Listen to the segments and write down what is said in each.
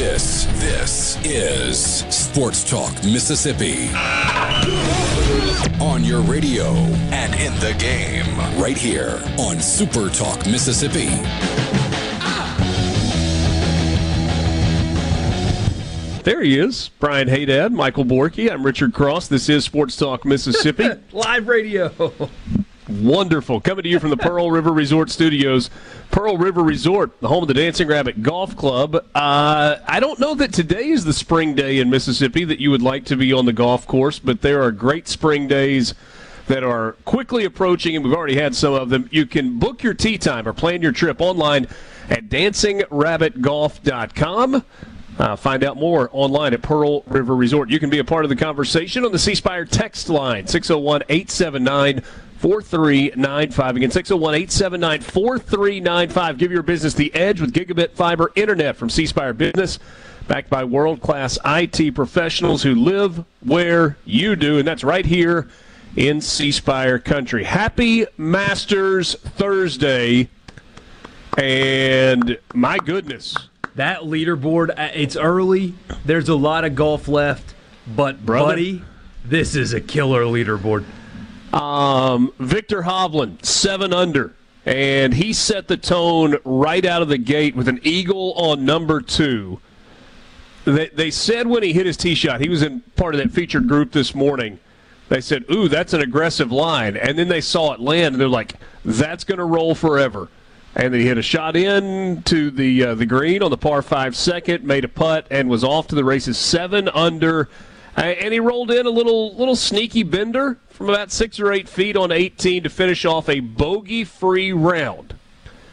This, this is Sports Talk Mississippi. On your radio and in the game, right here on Super Talk Mississippi. There he is, Brian Haydad, Michael Borky. I'm Richard Cross. This is Sports Talk Mississippi. Live radio. Wonderful. Coming to you from the Pearl River Resort Studios. Pearl River Resort, the home of the Dancing Rabbit Golf Club. Uh, I don't know that today is the spring day in Mississippi that you would like to be on the golf course, but there are great spring days that are quickly approaching, and we've already had some of them. You can book your tee time or plan your trip online at dancingrabbitgolf.com. Uh, find out more online at Pearl River Resort. You can be a part of the conversation on the C Spire text line, 601 879 4395. Again, 601 879 4395. Give your business the edge with gigabit fiber internet from C Spire Business, backed by world class IT professionals who live where you do, and that's right here in C Spire country. Happy Masters Thursday. And my goodness. That leaderboard, uh, it's early. There's a lot of golf left. But, Brother, buddy, this is a killer leaderboard. Um, Viktor Hovland, seven under. And he set the tone right out of the gate with an eagle on number two. They, they said when he hit his tee shot, he was in part of that featured group this morning. They said, Ooh, that's an aggressive line. And then they saw it land, and they're like, That's going to roll forever. And he hit a shot in to the uh, the green on the par five second, made a putt, and was off to the races seven under. Uh, and he rolled in a little little sneaky bender from about six or eight feet on 18 to finish off a bogey free round.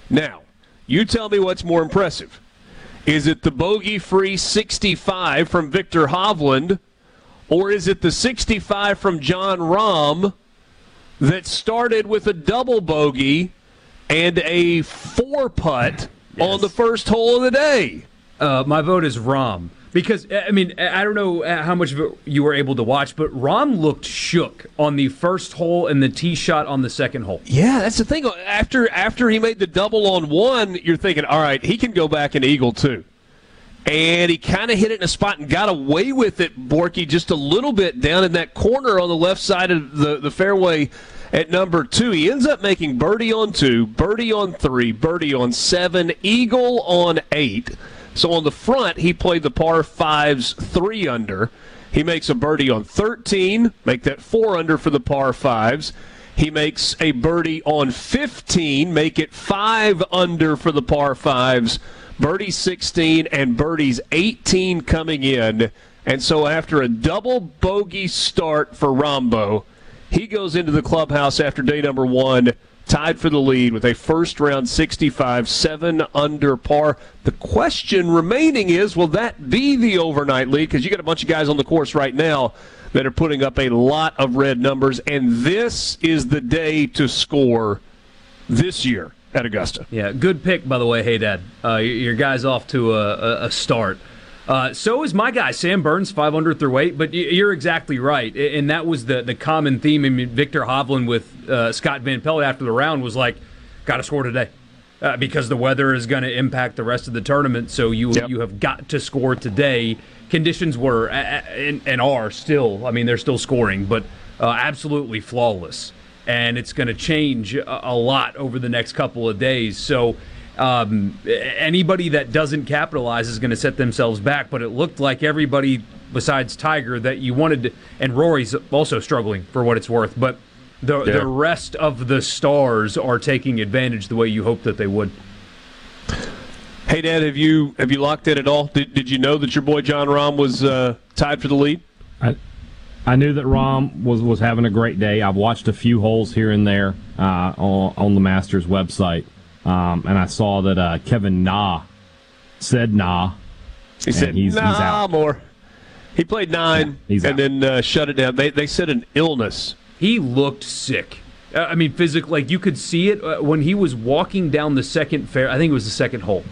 Now, you tell me what's more impressive. Is it the bogey free 65 from Viktor Hovland, or is it the 65 from Jon Rahm that started with a double bogey and a four putt yes. on the first hole of the day? Uh, my vote is Rahm. Because I mean, I don't know uh, how much of it you were able to watch, but Rahm looked shook on the first hole and the tee shot on the second hole. Yeah, that's the thing. After after he made the double on one, you're thinking, all right, he can go back and eagle too. And he kind of hit it in a spot and got away with it, Borky, just a little bit down in that corner on the left side of the, the fairway at number two. He ends up making birdie on two, birdie on three, birdie on seven, eagle on eight. So on the front, he played the par fives three under. He makes a birdie on 13, make that four under for the par fives. He makes a birdie on 15, make it five under for the par fives. Birdie 16 and birdies 18 coming in. And so after a double bogey start for Rombo, he goes into the clubhouse after day number one tied for the lead with a first round 65, seven under par. The question remaining is will that be the overnight lead? Because you got a bunch of guys on the course right now that are putting up a lot of red numbers, and this is the day to score this year at Augusta. Yeah, good pick, by the way. Hey, Dad. Uh, your guy's off to a, a start. Uh, so is my guy Sam Burns, five under through eight. But you're exactly right, and that was the the common theme. I mean, Viktor Hovland with uh, Scott Van Pelt after the round was like, "Got to score today." Uh, because the weather is going to impact the rest of the tournament, so you yep. you have got to score today. Conditions were and, and are still. I mean, they're still scoring, but uh, absolutely flawless, and it's going to change a, a lot over the next couple of days. So um, anybody that doesn't capitalize is going to set themselves back. But it looked like everybody besides Tiger that you wanted to, and Rory's also struggling for what it's worth. But the yeah. the rest of the stars are taking advantage the way you hoped that they would. Hey, Dad, have you have you locked in at all? Did, did you know that your boy Jon Rahm was uh, tied for the lead? I, I knew that Rahm was, was having a great day. I've watched a few holes here and there uh, on, on the Masters website. Um, and I saw that uh, Kevin Na said nah. He said he's, nah he's out. more. He played nine yeah, and out. then uh, shut it down. They they said an illness. He looked sick. Uh, I mean, physically, like you could see it uh, when he was walking down the second fair. I think it was the second hole.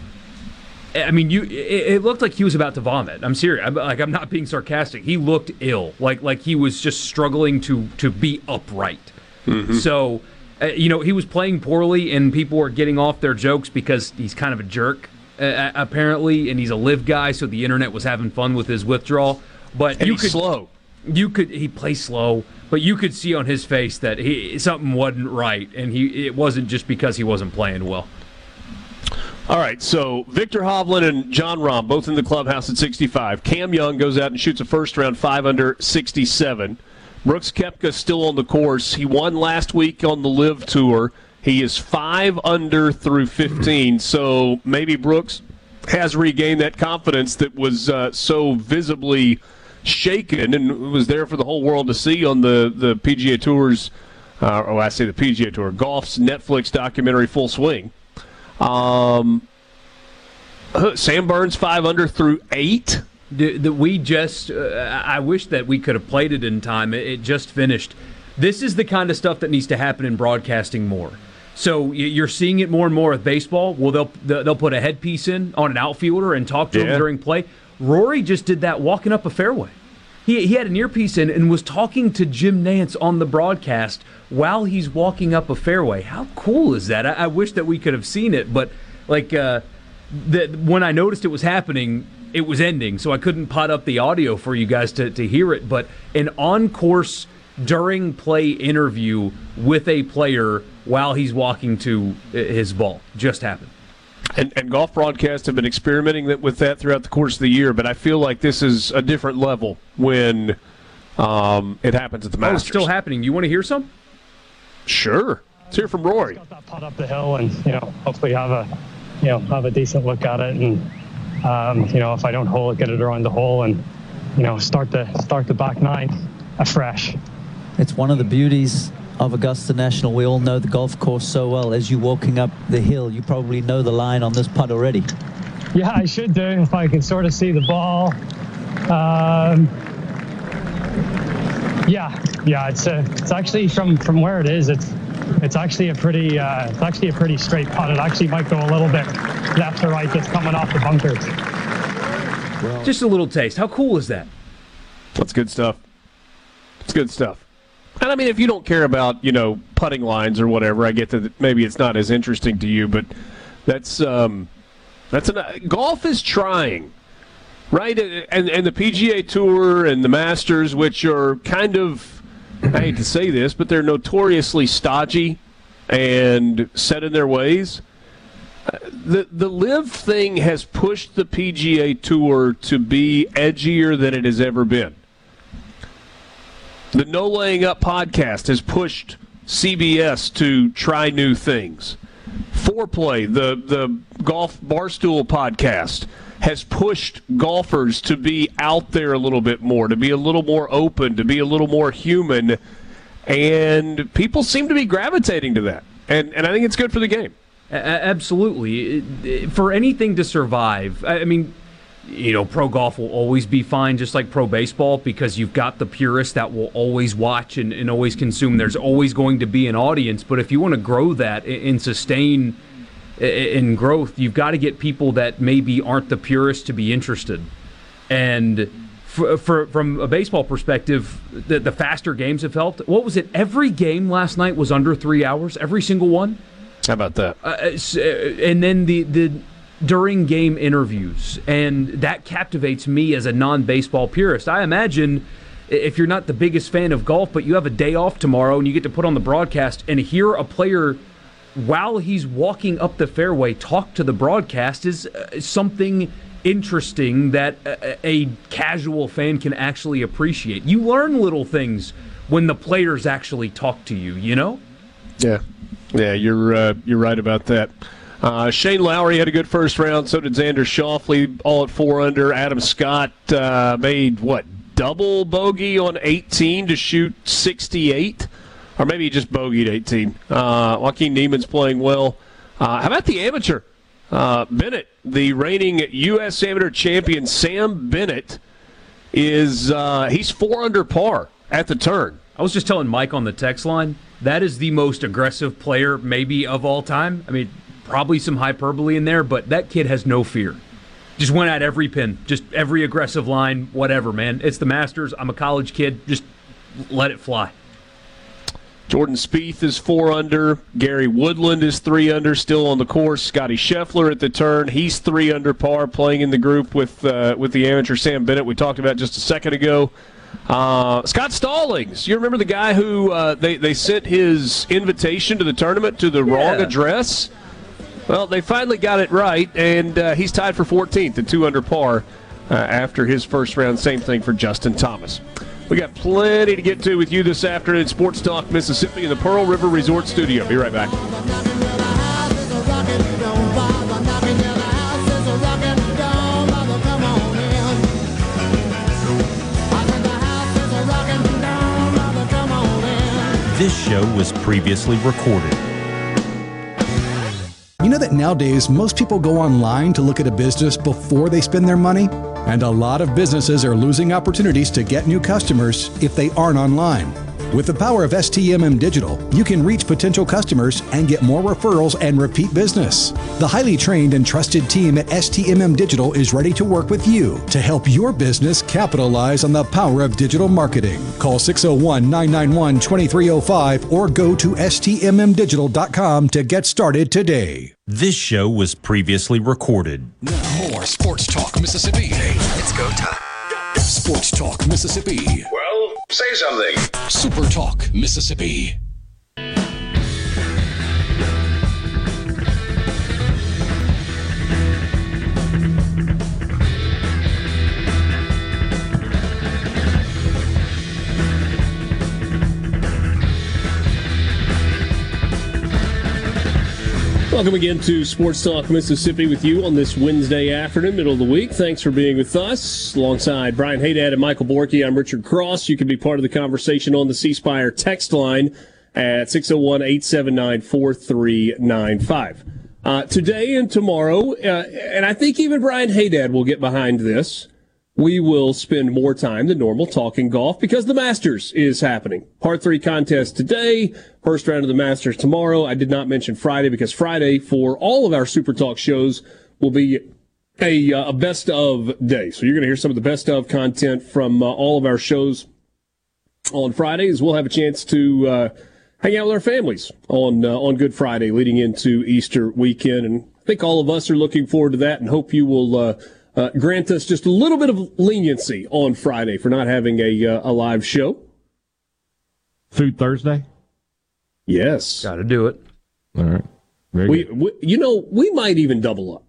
I mean, you. It, it looked like he was about to vomit. I'm serious. I'm, like I'm not being sarcastic. He looked ill. Like like he was just struggling to to be upright. Mm-hmm. So uh, you know, he was playing poorly, and people were getting off their jokes because he's kind of a jerk, uh, apparently, and he's a LIV guy, so the internet was having fun with his withdrawal. But and you could slow. You could he plays slow, but you could see on his face that he something wasn't right, and he it wasn't just because he wasn't playing well. All right, so Viktor Hovland and Jon Rahm both in the clubhouse at 65. Cam Young goes out and shoots a first round five under 67. Brooks Koepka still on the course. He won last week on the LIV Tour. He is five under through 15. So maybe Brooks has regained that confidence that was uh, so visibly shaken and was there for the whole world to see on the, the PGA Tour's, uh, or I say the PGA Tour, golf's Netflix documentary Full Swing. Um, Sam Burns five under through eight that we just uh, I wish that we could have played it in time. It, it, just finished. This is the kind of stuff that needs to happen in broadcasting more. So you're seeing it more and more with baseball. Well, they'll they'll put a headpiece in on an outfielder and talk to yeah. him during play. Rory just did that walking up a fairway. He, he had an earpiece in and was talking to Jim Nantz on the broadcast while he's walking up a fairway. How cool is that? I, I wish that we could have seen it, but like uh, the, when I noticed it was happening, it was ending, so I couldn't pot up the audio for you guys to, to hear it. But an on course during play interview with a player while he's walking to his ball just happened. And, and, golf broadcasts have been experimenting with that throughout the course of the year, but I feel like this is a different level when um, it happens at the Masters. Oh, it's still happening. You want to hear some? Sure. Let's hear from Rory. Got that putt up the hill, and you know, hopefully have a you know have a decent look at it and um, you know, if I don't hole it, get it around the hole and, you know, start the start the back nine afresh. It's one of the beauties of Augusta National. We all know the golf course so well. As you're walking up the hill, you probably know the line on this putt already. Yeah, I should do if I can sort of see the ball. Um, yeah, yeah, it's a, it's actually from from where it is. It's it's actually a pretty uh, it's actually a pretty straight putt. It actually might go a little bit left or right just coming off the bunkers. Well, just a little taste. How cool is that? That's good stuff. It's good stuff. And I mean, if you don't care about you know putting lines or whatever, I get that maybe it's not as interesting to you, but that's um, that's an, uh, golf is trying, right? And and the PGA Tour and the Masters, which are kind of I hate to say this, but they're notoriously stodgy and set in their ways. The the LIV thing has pushed the PGA Tour to be edgier than it has ever been. The No Laying Up podcast has pushed CBS to try new things. Foreplay, the the golf barstool podcast, has pushed golfers to be out there a little bit more, to be a little more open, to be a little more human, and people seem to be gravitating to that. And and I think it's good for the game. Absolutely. For anything to survive, I mean, you know, pro golf will always be fine, just like pro baseball, because you've got the purists that will always watch and, and always consume. There's always going to be an audience. But if you want to grow that and sustain in growth, you've got to get people that maybe aren't the purest to be interested. And for, for, from a baseball perspective, the, the faster games have helped. What was it? Every game last night was under three hours. Every single one. How about that? Uh, uh, uh, and then the the during game interviews, and that captivates me as a non baseball purist. I imagine if you're not the biggest fan of golf, but you have a day off tomorrow and you get to put on the broadcast and hear a player while he's walking up the fairway, talk to the broadcast is uh, something interesting that a, a, casual fan can actually appreciate. You learn little things when the players actually talk to you, you know? Yeah. Yeah, you're uh, you're right about that. Uh, Shane Lowry had a good first round. So did Xander Schauffele, all at four under. Adam Scott uh, made what double bogey on 18 to shoot 68, or maybe he just bogeyed 18. Uh, Joaquin Niemann's playing well. Uh, how about the amateur? Uh, Bennett, the reigning U.S. amateur champion, Sam Bennett, is uh, he's four under par at the turn. I was just telling Mike on the text line that is the most aggressive player maybe of all time. I mean, probably some hyperbole in there, but that kid has no fear. Just went at every pin, just every aggressive line, whatever, man. It's the Masters. I'm a college kid. Just let it fly. Jordan Spieth is four under. Gary Woodland is three under, still on the course. Scottie Scheffler at the turn, he's three under par, playing in the group with uh, with the amateur Sam Bennett we talked about just a second ago. Uh, Scott Stallings, you remember the guy who uh, they they sent his invitation to the tournament to the yeah. wrong address? Well, they finally got it right, and uh, he's tied for 14th at two under par uh, after his first round. Same thing for Justin Thomas. We got plenty to get to with you this afternoon. Sports Talk Mississippi in the Pearl River Resort Studio. Be right back. This show was previously recorded. You know that nowadays most people go online to look at a business before they spend their money? And a lot of businesses are losing opportunities to get new customers if they aren't online. With the power of STMM Digital, you can reach potential customers and get more referrals and repeat business. The highly trained and trusted team at STMM Digital is ready to work with you to help your business capitalize on the power of digital marketing. Call 601 991 2305 or go to STMMDigital.com to get started today. This show was previously recorded. Now more Sports Talk Mississippi. Hey, it's go time. Sports Talk Mississippi. Well, say something. Super Talk Mississippi. Welcome again to Sports Talk Mississippi with you on this Wednesday afternoon, middle of the week. Thanks for being with us. Alongside Brian Haydad and Michael Borky, I'm Richard Cross. You can be part of the conversation on the C Spire text line at 601 879 4395. Uh, today and tomorrow, uh, and I think even Brian Haydad will get behind this we will spend more time than normal talking golf because the Masters is happening. Par three contest today, first round of the Masters tomorrow. I did not mention Friday because Friday for all of our Super Talk shows will be a, uh, a best of day. So you're going to hear some of the best of content from uh, all of our shows on Fridays. We'll have a chance to uh, hang out with our families on uh, on Good Friday, leading into Easter weekend, and I think all of us are looking forward to that, and hope you will uh, uh, grant us just a little bit of leniency on Friday for not having a uh, a live show. Food Thursday. Yes, got to do it. All right. We, we, you know, we might even double up.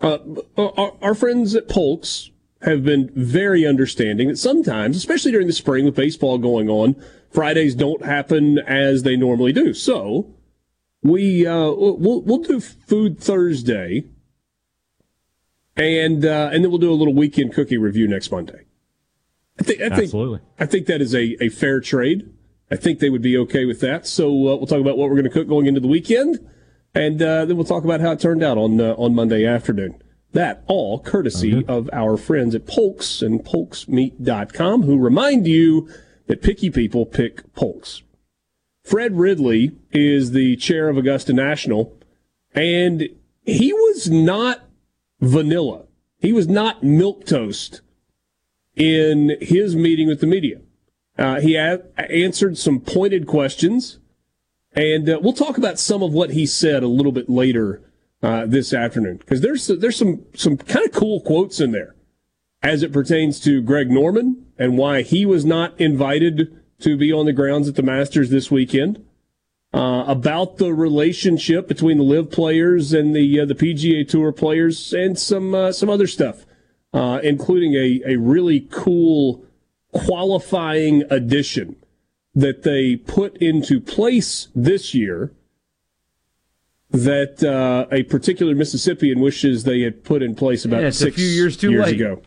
Uh, our, our, friends at Polks have been very understanding that sometimes, especially during the spring with baseball going on, Fridays don't happen as they normally do. So we uh, we'll we'll do Food Thursday and uh, and then we'll do a little weekend cookie review next Monday. I think, I think, Absolutely. I think that is a, a fair trade. I think they would be okay with that. So uh, we'll talk about what we're going to cook going into the weekend, and uh, then we'll talk about how it turned out on uh, on Monday afternoon. That all courtesy okay. of our friends at Polks and PolksMeat.com, who remind you that picky people pick Polks. Fred Ridley is the chair of Augusta National, and he was not vanilla. He was not milk toast in his meeting with the media. Uh, he answered some pointed questions, and uh, we'll talk about some of what he said a little bit later uh, this afternoon because there's there's some some kind of cool quotes in there as it pertains to Greg Norman and why he was not invited to be on the grounds at the Masters this weekend. Uh, about the relationship between the LIV players and the uh, the PGA Tour players, and some uh, some other stuff, uh, including a a really cool qualifying addition that they put into place this year that uh, a particular Mississippian wishes they had put in place about Yeah, six few years late. ago.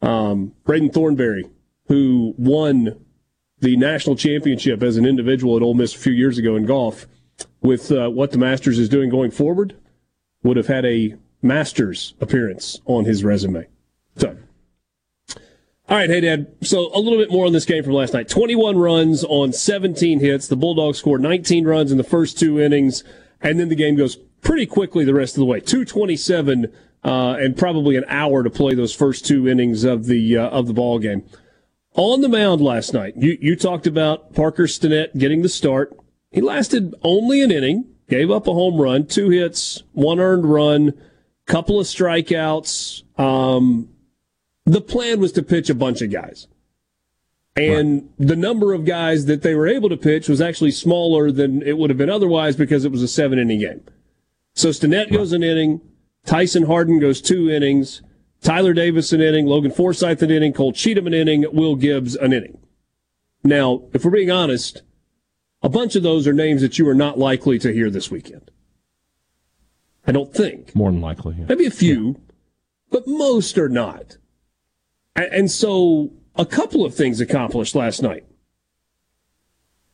Um, Braden Thornberry, who won the national championship as an individual at Ole Miss a few years ago in golf, with uh, what the Masters is doing going forward, would have had a Masters appearance on his resume. So, all right, hey Dad. So a little bit more on this game from last night. 21 runs on 17 hits. The Bulldogs scored 19 runs in the first two innings, and then the game goes pretty quickly the rest of the way. 227 uh, and probably an hour to play those first two innings of the uh, of the ball game. On the mound last night, you you talked about Parker Stinnett getting the start. He lasted only an inning, gave up a home run, two hits, one earned run, couple of strikeouts. Um, the plan was to pitch a bunch of guys. And the number of guys that they were able to pitch was actually smaller than it would have been otherwise because it was a seven inning game. So Stinnett goes an inning, Tyson Hardin goes two innings, Tyler Davis an inning, Logan Forsythe an inning, Cole Cheatham an inning, Will Gibbs an inning. Now, if we're being honest, a bunch of those are names that you are not likely to hear this weekend. I don't think. More than likely. Yeah. Maybe a few, but most are not. And so a couple of things accomplished last night.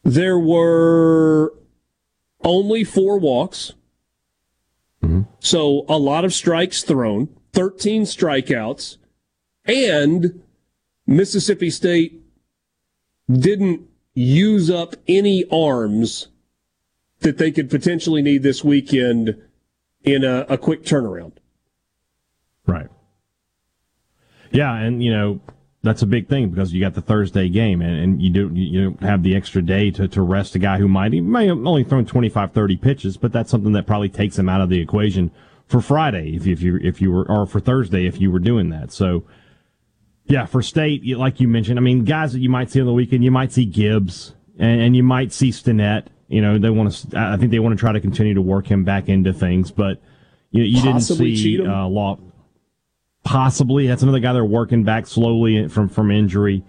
There were only four walks. Mm-hmm. So a lot of strikes thrown, 13 strikeouts, and Mississippi State didn't use up any arms that they could potentially need this weekend in a, a quick turnaround. Right. Yeah, and you know that's a big thing because you got the Thursday game, and, and you do you don't have the extra day to, to rest a guy who might he may have only thrown 25, 30 pitches, but that's something that probably takes him out of the equation for Friday if, if you if you were or for Thursday if you were doing that. So. Yeah, for state, like you mentioned, I mean, guys that you might see on the weekend, you might see Gibbs and, and you might see Stinnett. You know, they want to. I think they want to try to continue to work him back into things, but you, you didn't see uh, Law. Possibly, that's another guy they're working back slowly from from injury,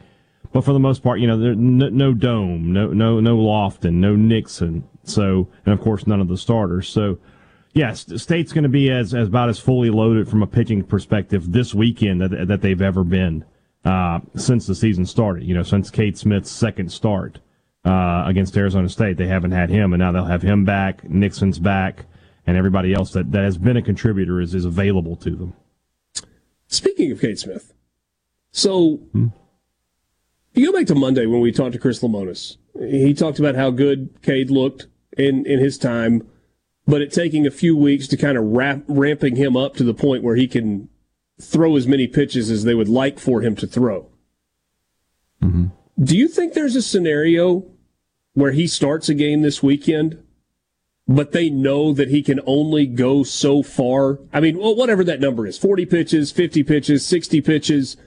but for the most part, you know, there's no, no Dohm, no no no Loftin, no Nixon. So, and of course, none of the starters. So, yes, State's going to be as, as about as fully loaded from a pitching perspective this weekend that, that they've ever been uh, since the season started. You know, since Cade Smith's second start uh, against Arizona State, they haven't had him, and now they'll have him back. Nixon's back, and everybody else that, that has been a contributor is, is available to them. Speaking of Cade Smith, so you go back to Monday when we talked to Chris Lemonis. He talked about how good Cade looked in, in his time, but it taking a few weeks to kind of wrap, ramping him up to the point where he can throw as many pitches as they would like for him to throw. Mm-hmm. Do you think there's a scenario where he starts a game this weekend, but they know that he can only go so far? I mean, well, whatever that number is 40 pitches, 50 pitches, 60 pitches.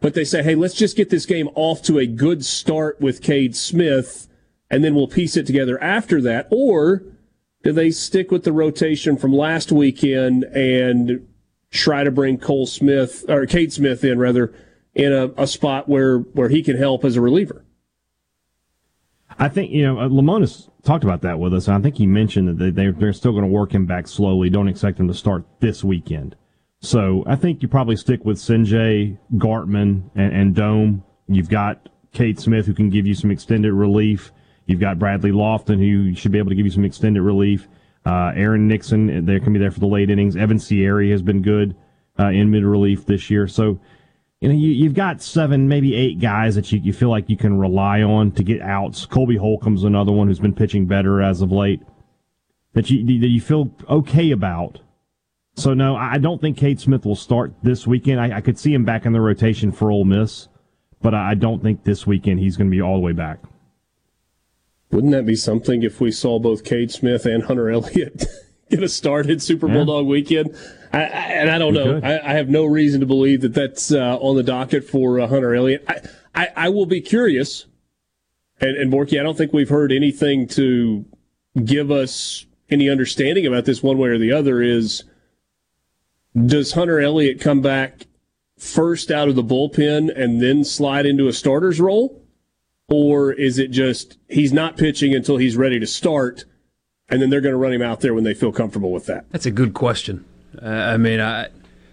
But they say, hey, let's just get this game off to a good start with Cade Smith, and then we'll piece it together after that. Or do they stick with the rotation from last weekend and try to bring Cole Smith, or Cade Smith in, rather, in a, a spot where, where he can help as a reliever? I think you know uh, Lemonis talked about that with us. I think he mentioned that they, they're, they're still going to work him back slowly. Don't expect him to start this weekend. So I think you probably stick with Cijntje, Gartman, and, and Dohm. You've got Cade Smith who can give you some extended relief. You've got Bradley Loftin who should be able to give you some extended relief. Uh, Aaron Nixon, they can be there for the late innings. Evan Siary has been good uh, in mid relief this year. So you know, you, you've got seven, maybe eight guys that you, you feel like you can rely on to get outs. Colby Holcomb's another one who's been pitching better as of late that you that you feel okay about. So no, I don't think Cade Smith will start this weekend. I, I could see him back in the rotation for Ole Miss, but I don't think this weekend he's going to be all the way back. Wouldn't that be something if we saw both Cade Smith and Hunter Elliott get a start at Super Yeah. Bulldog weekend? I, I, and I don't We know. I, I have no reason to believe that that's uh, on the docket for uh, Hunter Elliott. I, I, will be curious. And, and Borky, I don't think we've heard anything to give us any understanding about this one way or the other is does Hunter Elliott come back first out of the bullpen and then slide into a starter's role? Or is it just he's not pitching until he's ready to start and then they're going to run him out there when they feel comfortable with that? That's a good question. Uh, I mean, I,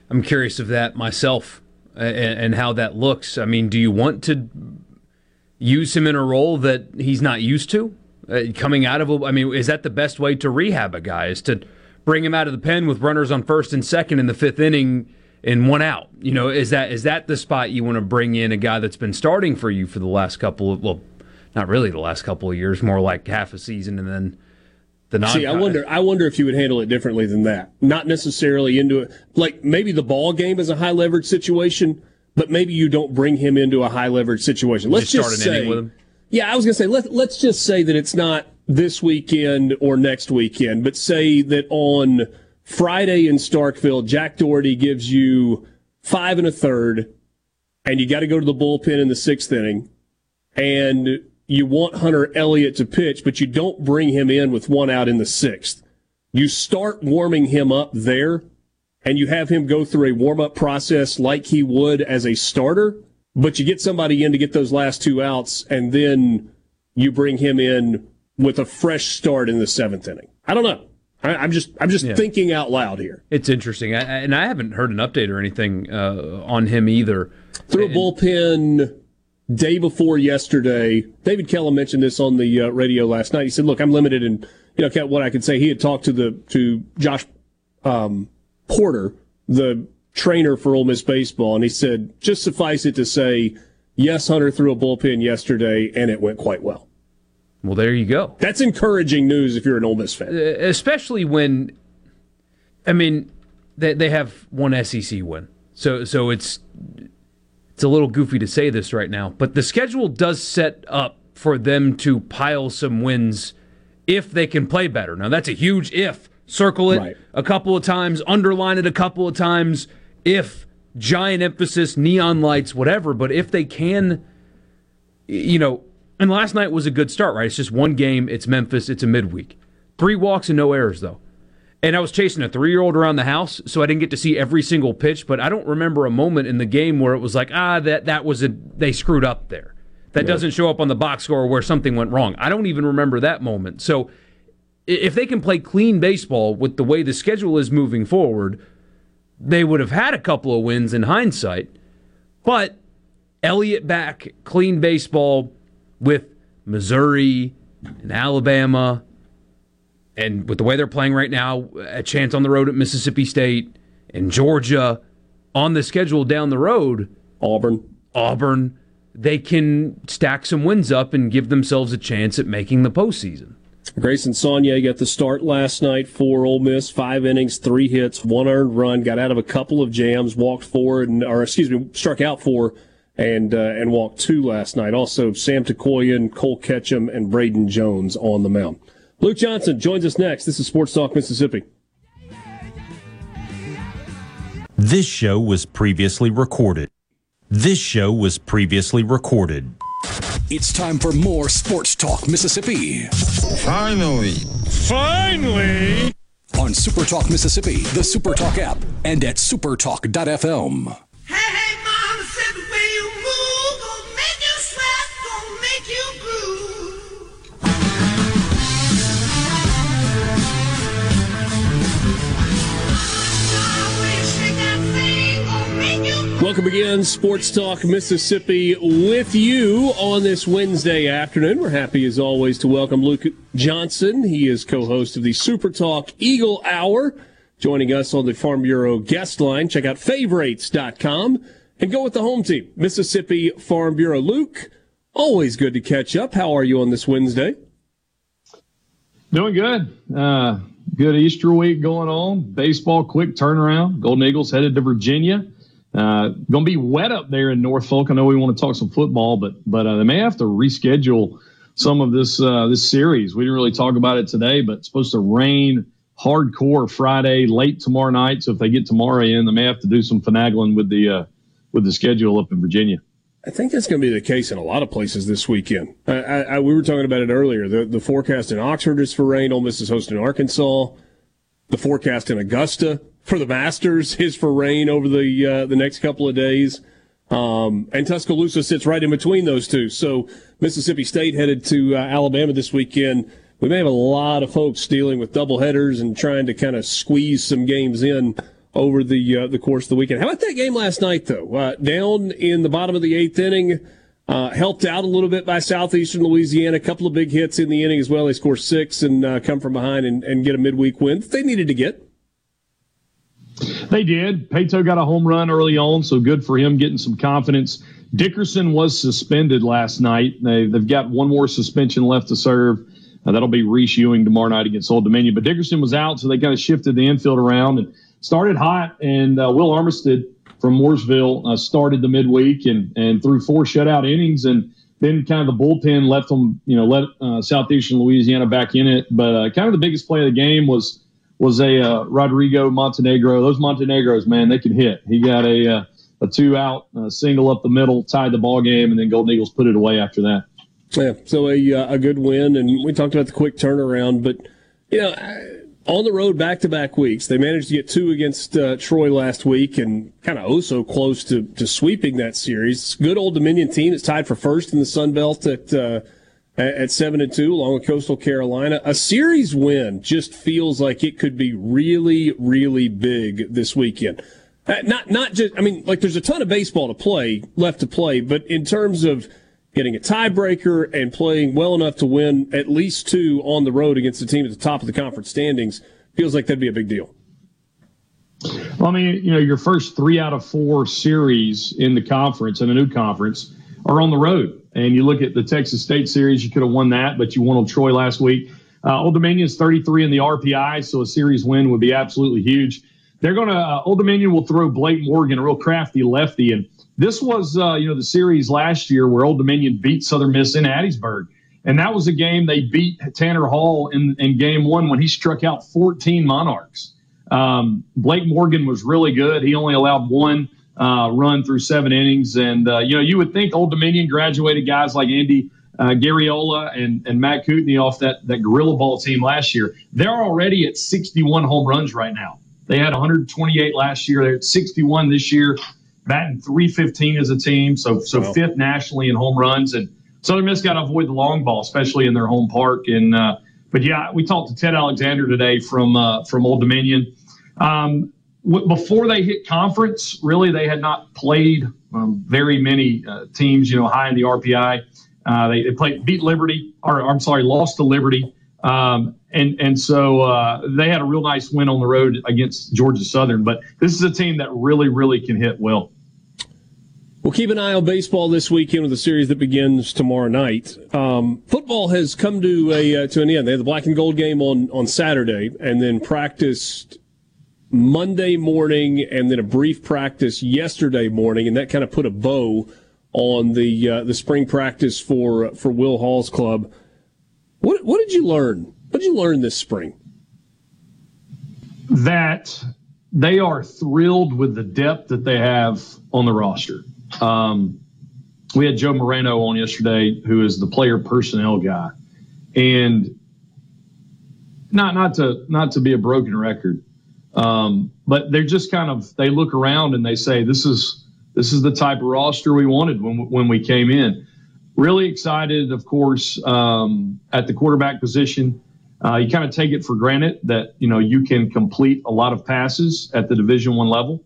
I'm curious of that myself and, and how that looks. I mean, do you want to use him in a role that he's not used to? Uh, coming out of a, I mean, is that the best way to rehab a guy? Is to bring him out of the pen with runners on first and second in the fifth inning and one out? You know, is that is that the spot you want to bring in a guy that's been starting for you for the last couple of well, not really the last couple of years, more like half a season, and then the non. See, I wonder. I wonder if you would handle it differently than that. Not necessarily into it. Like maybe the ball game is a high leverage situation, but maybe you don't bring him into a high leverage situation. Let's just, just say, with him. Yeah, I was gonna say let let's just say that it's not this weekend or next weekend, but say that on Friday in Starkville, Jack Dougherty gives you five and a third, and you got to go to the bullpen in the sixth inning, and you want Hunter Elliott to pitch, but you don't bring him in with one out in the sixth. You start warming him up there, and you have him go through a warm up process like he would as a starter, but you get somebody in to get those last two outs, and then you bring him in with a fresh start in the seventh inning. I don't know. I, am just I'm just yeah. thinking out loud here. It's interesting, I, and I haven't heard an update or anything uh, on him either. Through a bullpen day before yesterday. David Kellum mentioned this on the uh, radio last night. He said, "Look, I'm limited in you know what I can say." He had talked to the to Josh um, Porter, the trainer for Ole Miss baseball, and he said, "Just suffice it to say, yes, Hunter threw a bullpen yesterday, and it went quite well." Well, there you go. That's encouraging news if you're an Ole Miss fan, uh, especially when, I mean, they they have one SEC win, so so it's it's a little goofy to say this right now, but the schedule does set up for them to pile some wins if they can play better. Now that's a huge if. Circle it right. a couple of times, underline it a couple of times. If giant emphasis, neon lights, whatever. But if they can, you know, and last night was a good start, right? It's just one game. It's Memphis. It's a midweek. Three walks and no errors, though. And I was chasing a three year old around the house, so I didn't get to see every single pitch. But I don't remember a moment in the game where it was like, ah, that that was a they screwed up there. That yeah. doesn't show up on the box score where something went wrong. I don't even remember that moment. So if they can play clean baseball with the way the schedule is moving forward, they would have had a couple of wins in hindsight. But Elliott back, clean baseball, with Missouri and Alabama, and with the way they're playing right now, a chance on the road at Mississippi State and Georgia on the schedule down the road. Auburn. Auburn. They can stack some wins up and give themselves a chance at making the postseason. Grayson Saunier got the start last night for Ole Miss. Five innings, three hits, one earned run. Got out of a couple of jams, walked four, and or excuse me, struck out four and uh, and walked two last night. Also, Sam Tookoian, Cole Ketchum, and Braden Jones on the mound. Luke Johnson joins us next. This is Sports Talk Mississippi. This show was previously recorded. This show was previously recorded. It's time for more Sports Talk Mississippi. Finally. Finally! On Super Talk Mississippi, the Super Talk app, and at supertalk.fm. Welcome again, Sports Talk Mississippi, with you on this Wednesday afternoon. We're happy, as always, to welcome Luke Johnson. He is co host of the Super Talk Eagle Hour, joining us on the Farm Bureau guest line. Check out favorites.com and go with the home team, Mississippi Farm Bureau. Luke, always good to catch up. How are you on this Wednesday? Doing good. Uh, good Easter week going on. Baseball, quick turnaround. Golden Eagles headed to Virginia uh, going to be wet up there in Norfolk. I know we want to talk some football, but but uh, they may have to reschedule some of this uh, this series. We didn't really talk about it today, but it's supposed to rain hardcore Friday, late tomorrow night. So if they get tomorrow in, they may have to do some finagling with the uh, with the schedule up in Virginia. I think that's going to be the case in a lot of places this weekend. I, I, I, we were talking about it earlier. The, the forecast in Oxford is for rain. Ole Miss is hosting Arkansas. The forecast in Augusta for the Masters is for rain over the uh, the next couple of days. Um, and Tuscaloosa sits right in between those two. So Mississippi State headed to uh, Alabama this weekend. We may have a lot of folks dealing with double headers and trying to kind of squeeze some games in over the uh, the course of the weekend. How about that game last night, though? Uh, down in the bottom of the eighth inning, uh, helped out a little bit by Southeastern Louisiana. A couple of big hits in the inning as well. They score six and uh, come from behind and, and, get a midweek win that they needed to get. They did. Paetow got a home run early on, so good for him getting some confidence. Dickerson was suspended last night. They, have got one more suspension left to serve. Uh, that'll be Reese Ewing tomorrow night against Old Dominion. But Dickerson was out, so they kind of shifted the infield around and started hot, and uh, Will Armistead from Mooresville uh, started the midweek and and threw four shutout innings, and then kind of the bullpen left them, you know, let uh, Southeastern Louisiana back in it. But uh, kind of the biggest play of the game was was a uh, Rodrigo Montenegro. Those Montenegros, man, they can hit. He got a uh, a two out single up the middle, tied the ball game, and then Golden Eagles put it away after that. Yeah, so a a good win, and we talked about the quick turnaround, but you know. On the road back to back weeks. They managed to get two against uh, Troy last week and kind of oh so close to, to sweeping that series. Good old Dominion team that's tied for first in the Sun Belt at, uh, at seven and two, along with Coastal Carolina. A series win just feels like it could be really, really big this weekend. Uh, not, not just, I mean, like there's a ton of baseball to play, left to play, but in terms of getting a tiebreaker and playing well enough to win at least two on the road against the team at the top of the conference standings feels like that'd be a big deal. Well, I mean, you know, your first three out of four series in the conference in a new conference are on the road. And you look at the Texas State series, you could have won that, but you won on Troy last week. Uh, Old Dominion is 33 in the RPI, so a series win would be absolutely huge. They're going to, uh, Old Dominion will throw Blake Morgan, a real crafty lefty, and this was, uh, you know, the series last year where Old Dominion beat Southern Miss in Hattiesburg. And that was a game they beat Tanner Hall in, in game one when he struck out 14 Monarchs. Um, Blake Morgan was really good. He only allowed one uh, run through seven innings. And, uh, you know, you would think Old Dominion graduated guys like Andy uh, Garriola and, and Matt Coutney off that, that Gorilla Ball team last year. They're already at 61 home runs right now. They had 128 last year. They're at 61 this year batting 315 as a team, so so wow. fifth nationally in home runs. And Southern Miss got to avoid the long ball, especially in their home park. And uh, but yeah, we talked to Ted Alexander today from uh, from Old Dominion. Um, before they hit conference, really they had not played um, very many uh, teams, you know, high in the RPI. Uh, they, they played beat Liberty, or I'm sorry, lost to Liberty. Um, and and so uh, they had a real nice win on the road against Georgia Southern. But this is a team that really, really can hit well. We'll keep an eye on baseball this weekend with a series that begins tomorrow night. Um, football has come to a uh, to an end. They had the black and gold game on on Saturday, and then practiced Monday morning, and then a brief practice yesterday morning, and that kind of put a bow on the uh, the spring practice for for Will Hall's club. What what did you learn? What did you learn this spring? That they are thrilled with the depth that they have on the roster. Um, we had Joe Moreno on yesterday, who is the player personnel guy, and not not to not to be a broken record, um, but they're just kind of they look around and they say this is this is the type of roster we wanted when when we came in. Really excited, of course, um, at the quarterback position. Uh, you kind of take it for granted that you know you can complete a lot of passes at the Division One level,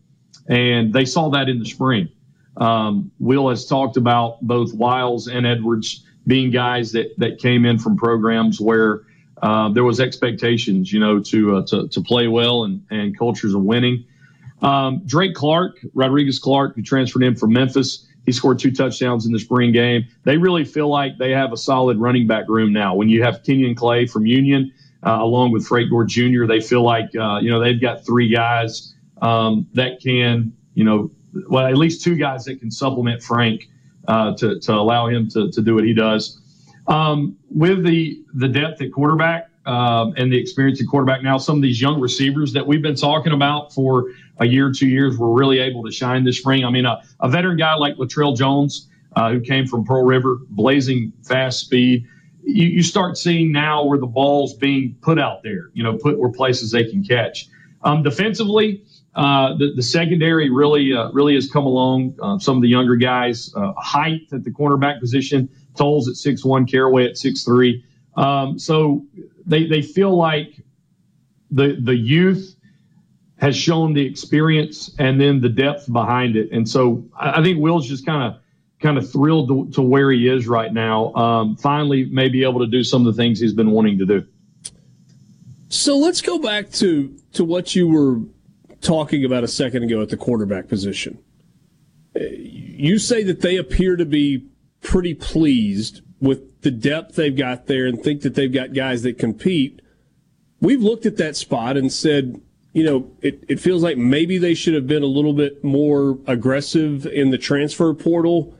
and they saw that in the spring. Um, Will has talked about both Wiles and Edwards being guys that that came in from programs where uh, there was expectations, you know, to uh, to, to play well and and cultures of winning. Um, Drake Clark, Rodriguez Clark, who transferred in from Memphis, he scored two touchdowns in the spring game. They really feel like they have a solid running back room now. When you have Kenyon Clay from Union, uh, along with Frank Gore Jr., they feel like uh, you know they've got three guys um, that can you know well, at least two guys that can supplement Frank uh, to, to allow him to, to do what he does. Um, with the the depth at quarterback um, and the experience at quarterback now, some of these young receivers that we've been talking about for a year, two years, were really able to shine this spring. I mean, a, a veteran guy like Latrell Jones, uh, who came from Pearl River, blazing fast speed. You, you start seeing now where the ball's being put out there, you know, put where places they can catch. Um, defensively, uh, the, the secondary really uh, really has come along. Uh, some of the younger guys, uh, height at the cornerback position, Tolles at six one, Caraway at six three. Um, so they they feel like the the youth has shown the experience and then the depth behind it. And so I, I think Will's just kind of kind of thrilled to, to, where he is right now. Um, finally, may be able to do some of the things he's been wanting to do. So let's go back to to what you were talking about a second ago at the quarterback position. You say that they appear to be pretty pleased with the depth they've got there and think that they've got guys that compete. We've looked at that spot and said, you know, it, it feels like maybe they should have been a little bit more aggressive in the transfer portal.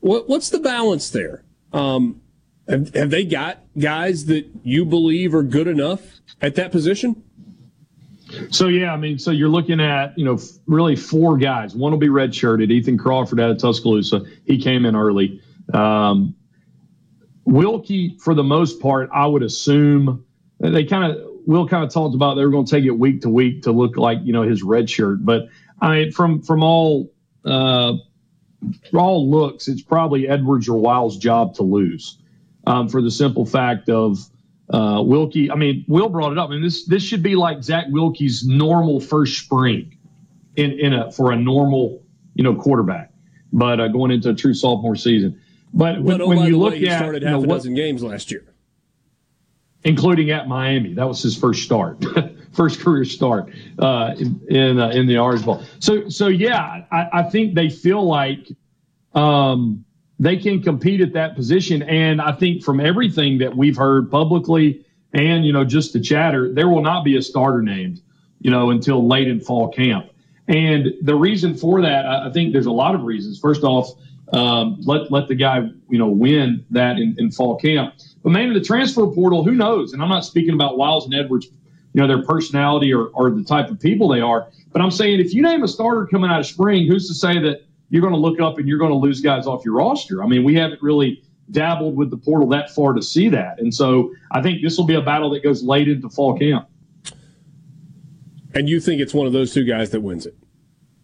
What, what's the balance there? Um, have, have they got guys that you believe are good enough at that position? So yeah, I mean, so you're looking at you know really four guys. One will be redshirted. Ethan Crawford out of Tuscaloosa. He came in early. Um, Wilcke, for the most part, I would assume they kind of Will kind of talked about they were going to take it week to week to look like you know his red shirt. But I mean, from from all uh, all looks, it's probably Edwards or Wiles' job to lose um, for the simple fact of uh, Wilcke. I mean, Will brought it up. I mean, this this should be like Zach Wilcke's normal first spring in in a for a normal you know quarterback, but uh, going into a true sophomore season. But when, oh, when you look way, at started half you know, a what, dozen games last year including at Miami. That was his first start, first career start uh, in in, uh, in, the Orange Bowl. So so yeah, I, I think they feel like um, they can compete at that position, and I think from everything that we've heard publicly and you know just the chatter, there will not be a starter named, you know, until late in fall camp. And the reason for that, I think there's a lot of reasons. First off, um, let let the guy you know win that in, in fall camp. But in the transfer portal, who knows? And I'm not speaking about Wiles and Edwards, you know, their personality or, or the type of people they are. But I'm saying if you name a starter coming out of spring, who's to say that you're going to look up and you're going to lose guys off your roster? I mean, we haven't really dabbled with the portal that far to see that. And so I think this will be a battle that goes late into fall camp. And you think it's one of those two guys that wins it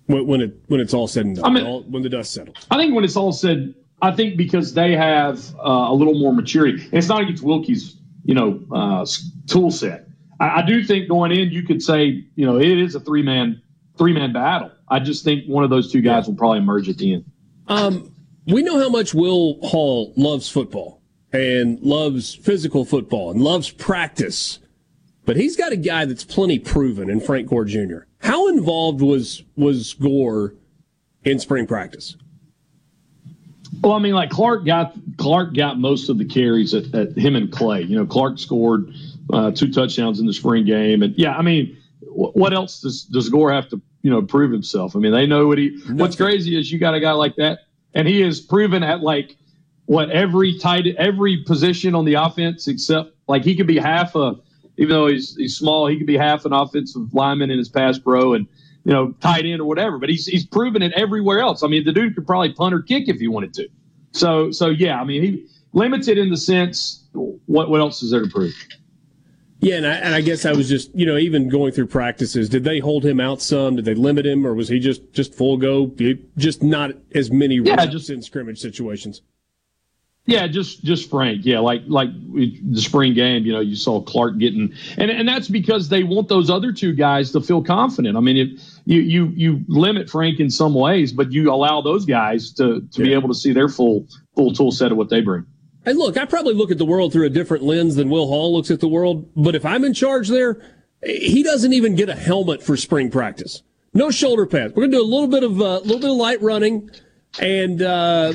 when, when it when it's all said and done, I mean, all, when the dust settles? I think when it's all said I think because they have uh, a little more maturity. It's not against Wilcke's, you know, uh, tool set. I, I, do think going in, you could say, you know, it is a three man three man battle. I just think one of those two guys will probably emerge at the end. Um, we know how much Will Hall loves football and loves physical football and loves practice, but he's got a guy that's plenty proven in Frank Gore Jr. How involved was was Gore in spring practice? Well, I mean, like Clark got Clark got most of the carries at, at him and Clay. You know, Clark scored uh, two touchdowns in the spring game, and yeah, I mean, w- what else does does Gore have to you know prove himself? I mean, they know what he. Nothing. What's crazy is you got a guy like that, and he has proven at like what every tight every position on the offense except like he could be half a even though he's he's small, he could be half an offensive lineman in his pass pro and you know, tight end or whatever. But he's he's proven it everywhere else. I mean, the dude could probably punt or kick if he wanted to. So so yeah, I mean, he limited in the sense. What what else is there to prove? Yeah, and I, and I guess I was just you know even going through practices. Did they hold him out some? Did they limit him, or was he just just full go? Just not as many yeah, just in scrimmage situations. Yeah, just just Frank. Yeah, like like the spring game, you know, you saw Clark getting, and and that's because they want those other two guys to feel confident. I mean, if you you you limit Frank in some ways, but you allow those guys to to yeah. be able to see their full full tool set of what they bring. And look, I probably look at the world through a different lens than Will Hall looks at the world. But if I'm in charge there, he doesn't even get a helmet for spring practice. No shoulder pads. We're gonna do a little bit of a uh, little bit of light running and uh,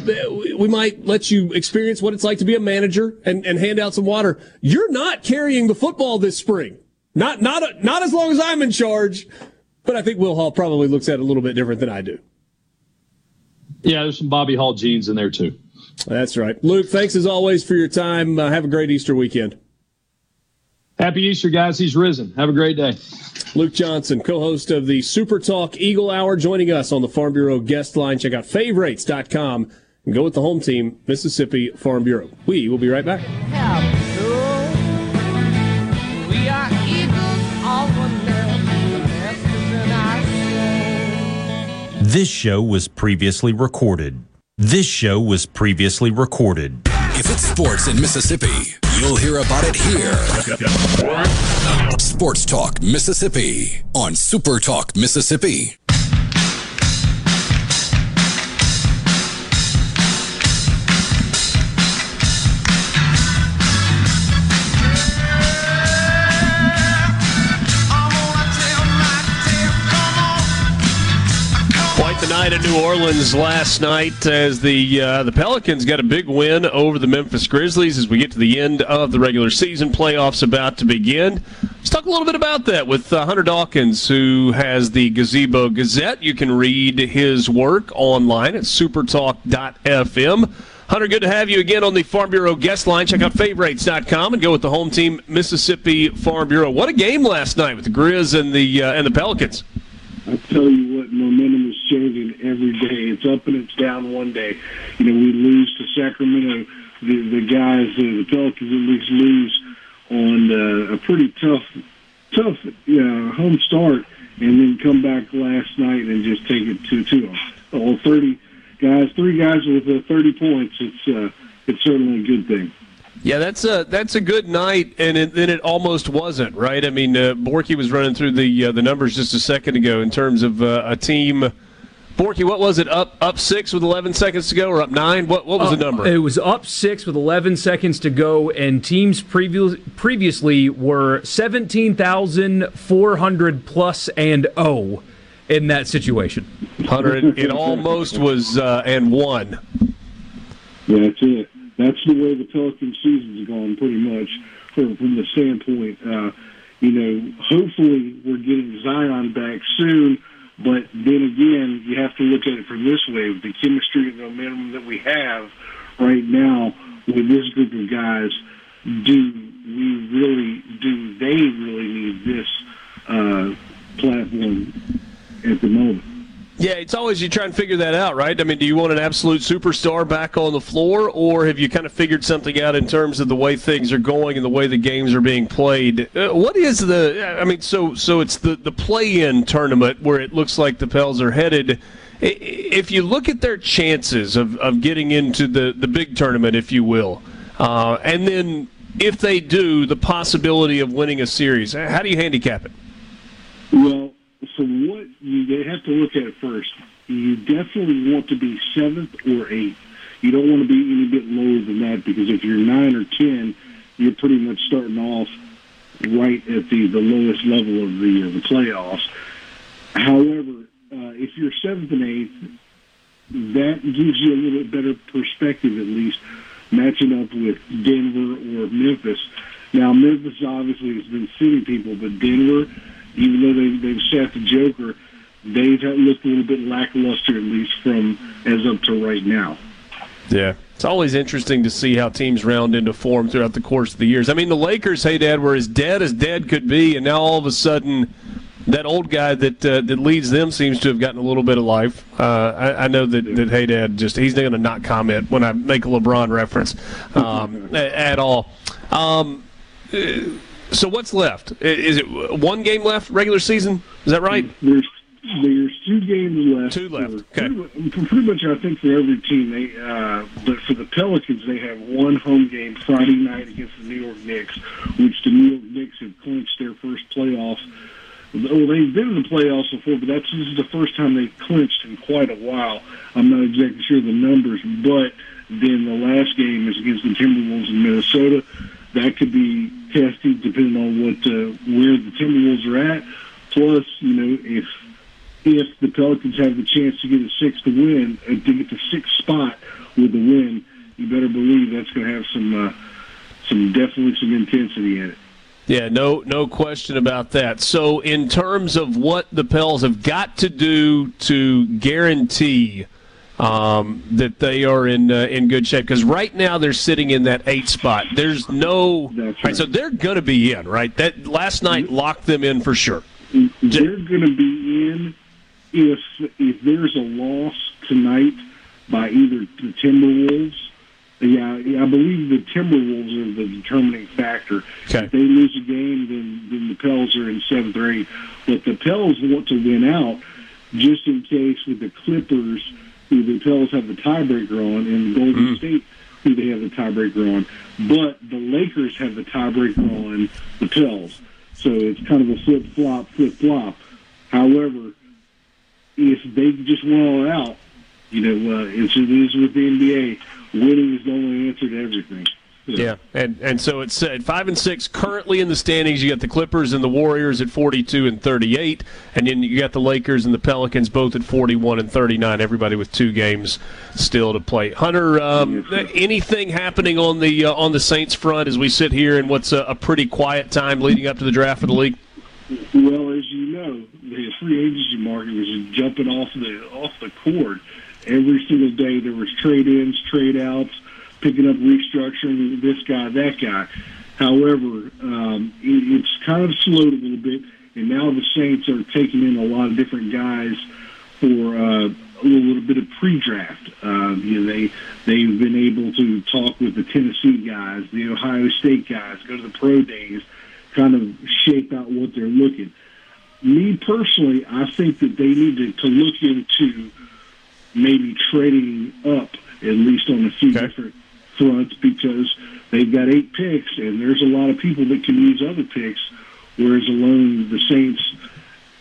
we might let you experience what it's like to be a manager and, and hand out some water. You're not carrying the football this spring. Not not not as long as I'm in charge. But I think Will Hall probably looks at it a little bit different than I do. Yeah, there's some Bobby Hall genes in there too. That's right, Luke. Thanks as always for your time. Uh, have a great Easter weekend. Happy Easter, guys. He's risen. Have a great day. Luke Johnson, co-host of the Super Talk Eagle Hour, joining us on the Farm Bureau guest line. Check out favorites.com and Go with the home team, Mississippi Farm Bureau. We will be right back. This show was previously recorded. This show was previously recorded. If it's sports in Mississippi, you'll hear about it here. Sports Talk Mississippi on Super Talk Mississippi. The night in New Orleans last night as the uh, the Pelicans got a big win over the Memphis Grizzlies as we get to the end of the regular season playoffs about to begin. Let's talk a little bit about that with uh, Hunter Dawkins, who has the Gazebo Gazette. You can read his work online at supertalk.fm. Hunter, good to have you again on the Farm Bureau guest line. Check out favorites.com and go with the home team, Mississippi Farm Bureau. What a game last night with the Grizz and the uh, and the Pelicans. I tell you what, momentum changing every day. It's up and it's down one day. You know, we lose to Sacramento. The the guys, uh, the Pelicans at least lose on uh, a pretty tough, tough uh, home start, and then come back last night and just take it two two. All thirty guys, three guys with uh, thirty points. It's uh, it's certainly a good thing. Yeah, that's a that's a good night, and it, then it almost wasn't right. I mean, uh, Borky was running through the uh, the numbers just a second ago in terms of uh, a team. Borky, what was it? Up up six with eleven seconds to go, or up nine? What what was the Uh, number? It was up six with 11 seconds to go, and teams previous, previously were 17,400 plus and O in that situation. Hunter, it, it almost was uh, and one. Yeah, that's it. That's the way the Pelican season's gone, pretty much, from, from the standpoint. Uh, you know, hopefully we're getting Zion back soon, but then again, you have to look at it from this way: with the chemistry and the momentum that we have right now with this group of guys, do we really, do they really need this uh, platform at the moment? Yeah, it's always you try and figure that out, right? I mean, do you want an absolute superstar back on the floor, or have you kind of figured something out in terms of the way things are going and the way the games are being played? Uh, what is the? I mean, so so it's the the play-in tournament where it looks like the Pels are headed. If you look at their chances of, of getting into the, the big tournament, if you will, uh, and then if they do, the possibility of winning a series, how do you handicap it? Well, from what you have to look at it first, you definitely want to be seventh or eighth. You don't want to be any bit lower than that because if you're nine or ten, you're pretty much starting off right at the, the lowest level of the uh, the playoffs. However, uh, if you're seventh and eighth, that gives you a little bit better perspective, at least matching up with Denver or Memphis. Now, Memphis obviously has been sitting people, but Denver, even though they, they've sat the Joker, they've looked a little bit lackluster, at least from as up to right now. Yeah. It's always interesting to see how teams round into form throughout the course of the years. I mean, the Lakers, hey, Dad, were as dead as dead could be, and now all of a sudden, that old guy that uh, that leads them seems to have gotten a little bit of life. Uh, I, I know that, that hey, Dad, just he's going to not comment when I make a LeBron reference um, at all. Um, uh, so what's left? Is it one game left regular season? Is that right? There's there's two games left. Two left. For, okay. For pretty much, I think for every team, they uh, but for the Pelicans, they have one home game Friday night against the New York Knicks, which the New York Knicks have clinched their first playoffs. Well, they've been in the playoffs before, but that's this is the first time they've clinched in quite a while. I'm not exactly sure the numbers, but then the last game is against the Timberwolves in Minnesota. That could be testy depending on what uh, where the Timberwolves are at. Plus, you know, if if the Pelicans have the chance to get a sixth to win, uh, to get the sixth spot with the win, you better believe that's going to have some uh, some definitely some intensity in it. Yeah, no, no question about that. So, in terms of what the Pels have got to do to guarantee um, that they are in uh, in good shape, because right now they're sitting in that eight spot. There's no, right, so they're going to be in, right? That last night locked them in for sure. They're going to be in if if there's a loss tonight. by either the Timberwolves. Yeah, yeah, I believe the Timberwolves are the determining factor. Okay. If they lose a game, then then the Pels are in seventh or eighth. But the Pels want to win out just in case with the Clippers, who the Pels have the tiebreaker on, and Golden State, who they have the tiebreaker on. But the Lakers have the tiebreaker on the Pels. So it's kind of a flip flop, flip flop. However, if they just win all out, you know, uh, it's, it is with the NBA. Winning is the only answer to everything. Yeah, and and so it's at five and six currently in the standings. You got the Clippers and the Warriors at forty-two and thirty-eight, and then you got the Lakers and the Pelicans both at forty-one and thirty-nine. Everybody with two games still to play. Hunter, um, anything happening on the uh, on the Saints front as we sit here in what's a, a pretty quiet time leading up to the draft for the league? Well, as you know, the free agency market was jumping off the off the cord every single day. There was trade ins, trade outs, picking up restructuring this guy, that guy. However, um, it, it's kind of slowed a little bit, and now the Saints are taking in a lot of different guys for uh, a little, little bit of pre-draft. Uh, you know, they they've been able to talk with the Tennessee guys, the Ohio State guys, go to the pro days, kind of shape out what they're looking. Me personally, I think that they need to, to look into maybe trading up at least on a few different fronts because they've got eight picks and there's a lot of people that can use other picks, whereas alone the Saints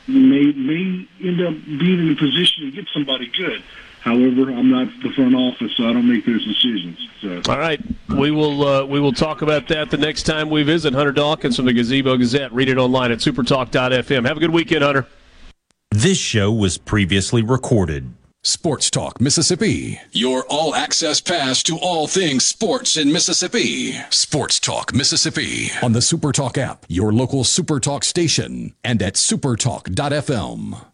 may may end up being in a position to get somebody good. However, I'm not the front office, so I don't make those decisions. So. All right, we will uh, we will talk about that the next time we visit Hunter Dawkins from the Gazebo Gazette. Read it online at supertalk.fm. Have a good weekend, Hunter. This show was previously recorded. Sports Talk Mississippi, your all access pass to all things sports in Mississippi. Sports Talk Mississippi on the Super Talk app, your local Super Talk station, and at supertalk.fm.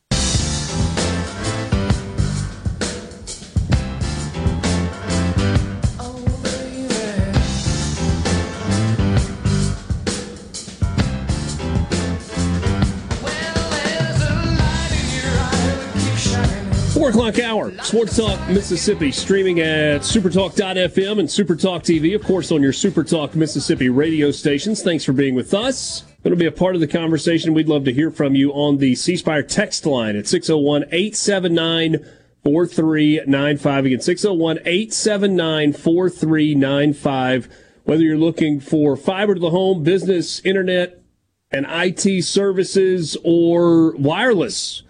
Four o'clock hour, Sports Talk Mississippi, streaming at supertalk.fm and Supertalk TV, of course, on your Supertalk Mississippi radio stations. Thanks for being with us. It'll be a part of the conversation. We'd love to hear from you on the C Spire text line at 601 879 4395. Again, 601 879 4395. Whether you're looking for fiber to the home, business, internet, and IT services, or wireless.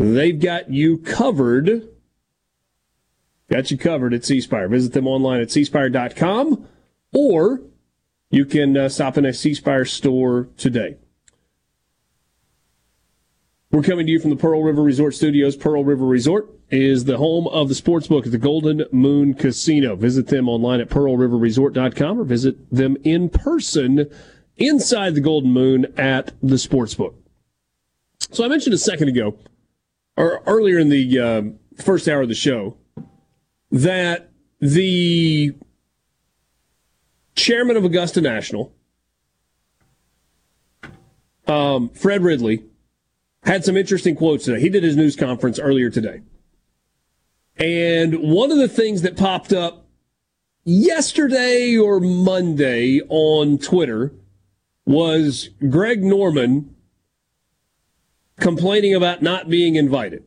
They've got you covered. Got you covered at C Spire. Visit them online at cspire.com or you can uh, stop in a C Spire store today. We're coming to you from the Pearl River Resort Studios. Pearl River Resort is the home of the sports book at the Golden Moon Casino. Visit them online at pearlriverresort.com or visit them in person inside the Golden Moon at the sports book. So I mentioned a second ago or earlier in the uh, first hour of the show that the chairman of Augusta National, um, Fred Ridley, had some interesting quotes today. He did his news conference earlier today. And one of the things that popped up yesterday or Monday on Twitter was Greg Norman complaining about not being invited.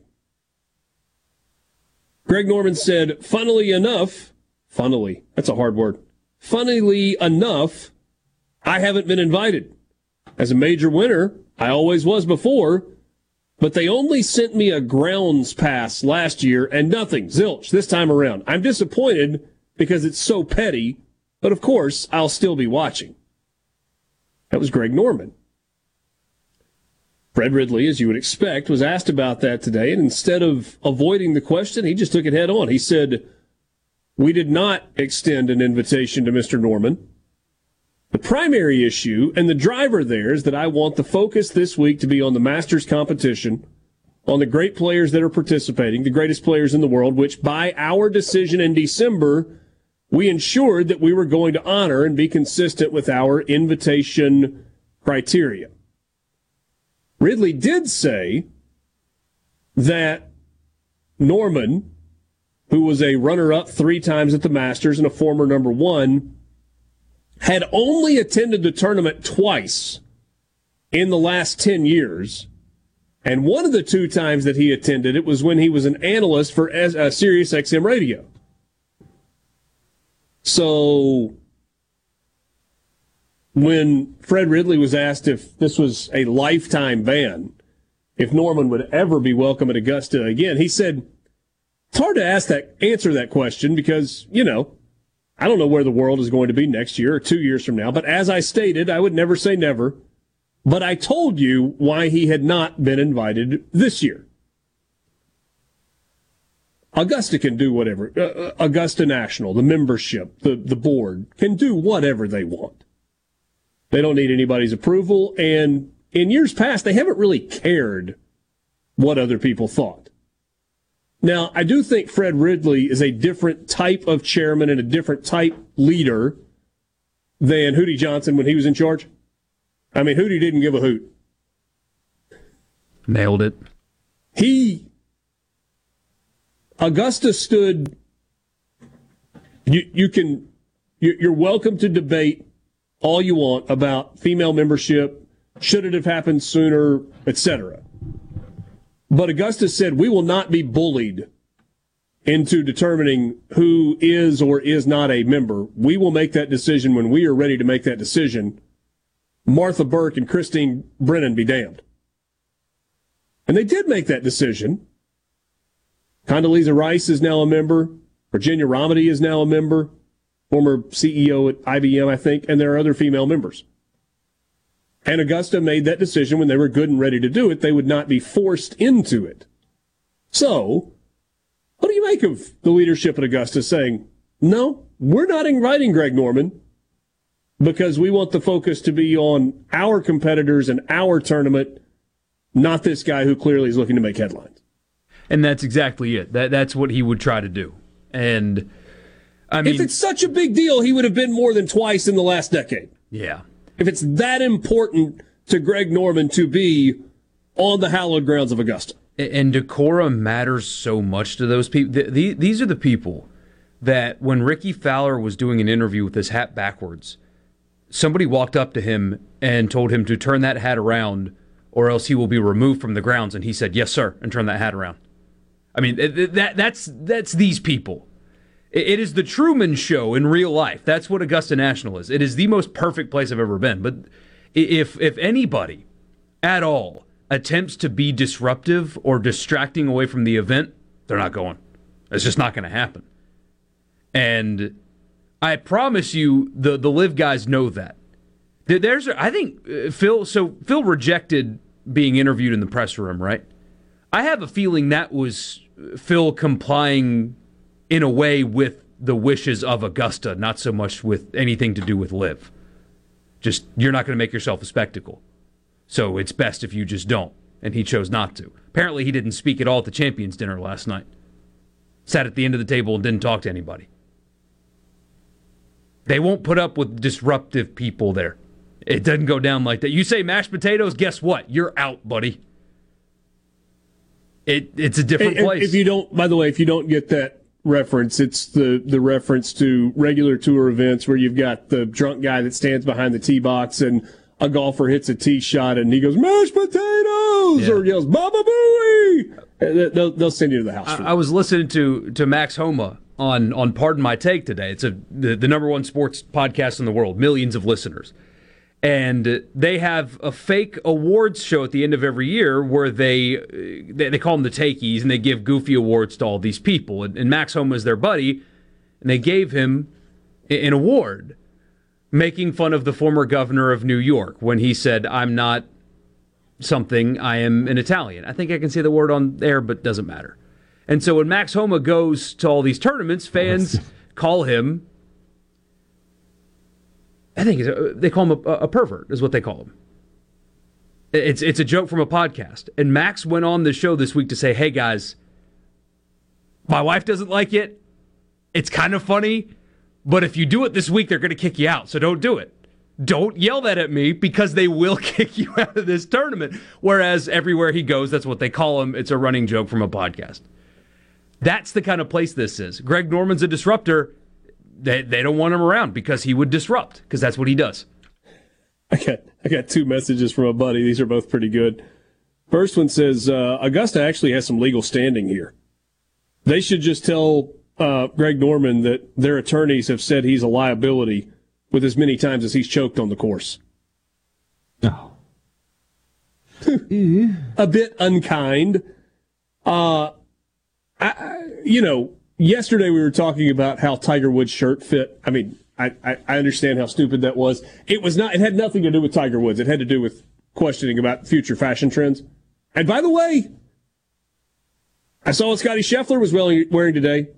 Greg Norman said, funnily enough, funnily, that's a hard word. Funnily enough, I haven't been invited. As a major winner, I always was before, but they only sent me a grounds pass last year and nothing, zilch, this time around. I'm disappointed because it's so petty, but of course, I'll still be watching. That was Greg Norman. Fred Ridley, as you would expect, was asked about that today, and instead of avoiding the question, he just took it head on. He said, We did not extend an invitation to Mr. Norman. The primary issue and the driver there is that I want the focus this week to be on the Masters competition, on the great players that are participating, the greatest players in the world, which by our decision in December, we ensured that we were going to honor and be consistent with our invitation criteria. Ridley did say that Norman who was a runner up three times at the Masters and a former number one, had only attended the tournament twice in the last 10 years. And one of the two times that he attended it was when he was an analyst for uh, Sirius XM radio. So when Fred Ridley was asked if this was a lifetime ban, if Norman would ever be welcome at Augusta again, he said, it's hard to ask that, answer that question because, you know, I don't know where the world is going to be next year or two years from now. But as I stated, I would never say never. But I told you why he had not been invited this year. Augusta can do whatever. Uh, uh Augusta National, the membership, the, the board can do whatever they want. They don't need anybody's approval. And in years past, they haven't really cared what other people thought. Now, I do think Fred Ridley is a different type of chairman and a different type leader than Hootie Johnson when he was in charge. I mean, Hootie didn't give a hoot. Nailed it. He, Augusta stood, you, you can, you're welcome to debate all you want about female membership, should it have happened sooner, etc. But Augustus said we will not be bullied into determining who is or is not a member. We will make that decision when we are ready to make that decision. Martha Burk and Christine Brennan be damned. And they did make that decision. Condoleezza Rice is now a member. Virginia Rometty is now a member former CEO at IBM, I think, and there are other female members. And Augusta made that decision when they were good and ready to do it. They would not be forced into it. So, what do you make of the leadership at Augusta saying, no, we're not inviting Greg Norman because we want the focus to be on our competitors and our tournament, not this guy who clearly is looking to make headlines. And that's exactly it. That that's what he would try to do. And I mean, if it's such a big deal, he would have been more than twice in the last decade. Yeah. If it's that important to Greg Norman to be on the hallowed grounds of Augusta. And decorum matters so much to those people. These are the people that when Rickie Fowler was doing an interview with his hat backwards, somebody walked up to him and told him to turn that hat around or else he will be removed from the grounds. And he said, Yes, sir, and turned that hat around. I mean, that, that's, that's these people. It is the Truman Show in real life. That's what Augusta National is. It is the most perfect place I've ever been. But if if anybody at all attempts to be disruptive or distracting away from the event, they're not going. It's just not going to happen. And I promise you, the the LIV guys know that. There's, I think uh, Phil. So Phil rejected being interviewed in the press room, right? I have a feeling that was Phil complying in a way with the wishes of Augusta, not so much with anything to do with LIV. Just you're not going to make yourself a spectacle. So it's best if you just don't. And he chose not to. Apparently, he didn't speak at all at the champions dinner last night. Sat at the end of the table and didn't talk to anybody. They won't put up with disruptive people there. It doesn't go down like that. You say mashed potatoes, guess what? You're out, buddy. It, it's a different and, place. If you don't, by the way, if you don't get that reference. It's the the reference to regular tour events where you've got the drunk guy that stands behind the tee box and a golfer hits a tee shot and he goes mashed potatoes yeah. or yells Baba Booey. Uh, they'll, they'll send you to the house. I, I, was listening to to Max Homa on on Pardon My Take today. It's a the, the number one sports podcast in the world, millions of listeners and they have a fake awards show at the end of every year where they they, they call them the takeys and they give goofy awards to all these people. And, and max homa is their buddy and they gave him an award making fun of the former governor of new york when he said i'm not something i am an italian. I think i can say the word on there but doesn't matter. And so when max homa goes to all these tournaments fans call him I think they call him a, a, pervert, is what they call him. It's it's a joke from a podcast. And Max went on the show this week to say, "Hey guys, my wife doesn't like it. It's kind of funny, but if you do it this week, they're going to kick you out. So don't do it. Don't yell that at me because they will kick you out of this tournament." Whereas everywhere he goes, that's what they call him. It's a running joke from a podcast. That's the kind of place this is. Greg Norman's a disruptor. They, they don't want him around because he would disrupt, because that's what he does. I got I got two messages from a buddy. These are both pretty good. First one says uh, Augusta actually has some legal standing here. They should just tell uh, Greg Norman that their attorneys have said he's a liability with as many times as he's choked on the course. Oh. a bit unkind. Uh, I, you know, yesterday we were talking about how Tiger Woods' shirt fit. I mean, I, I, I understand how stupid that was. It was not. It had nothing to do with Tiger Woods. It had to do with questioning about future fashion trends. And by the way, I saw what Scottie Scheffler was wearing, wearing today.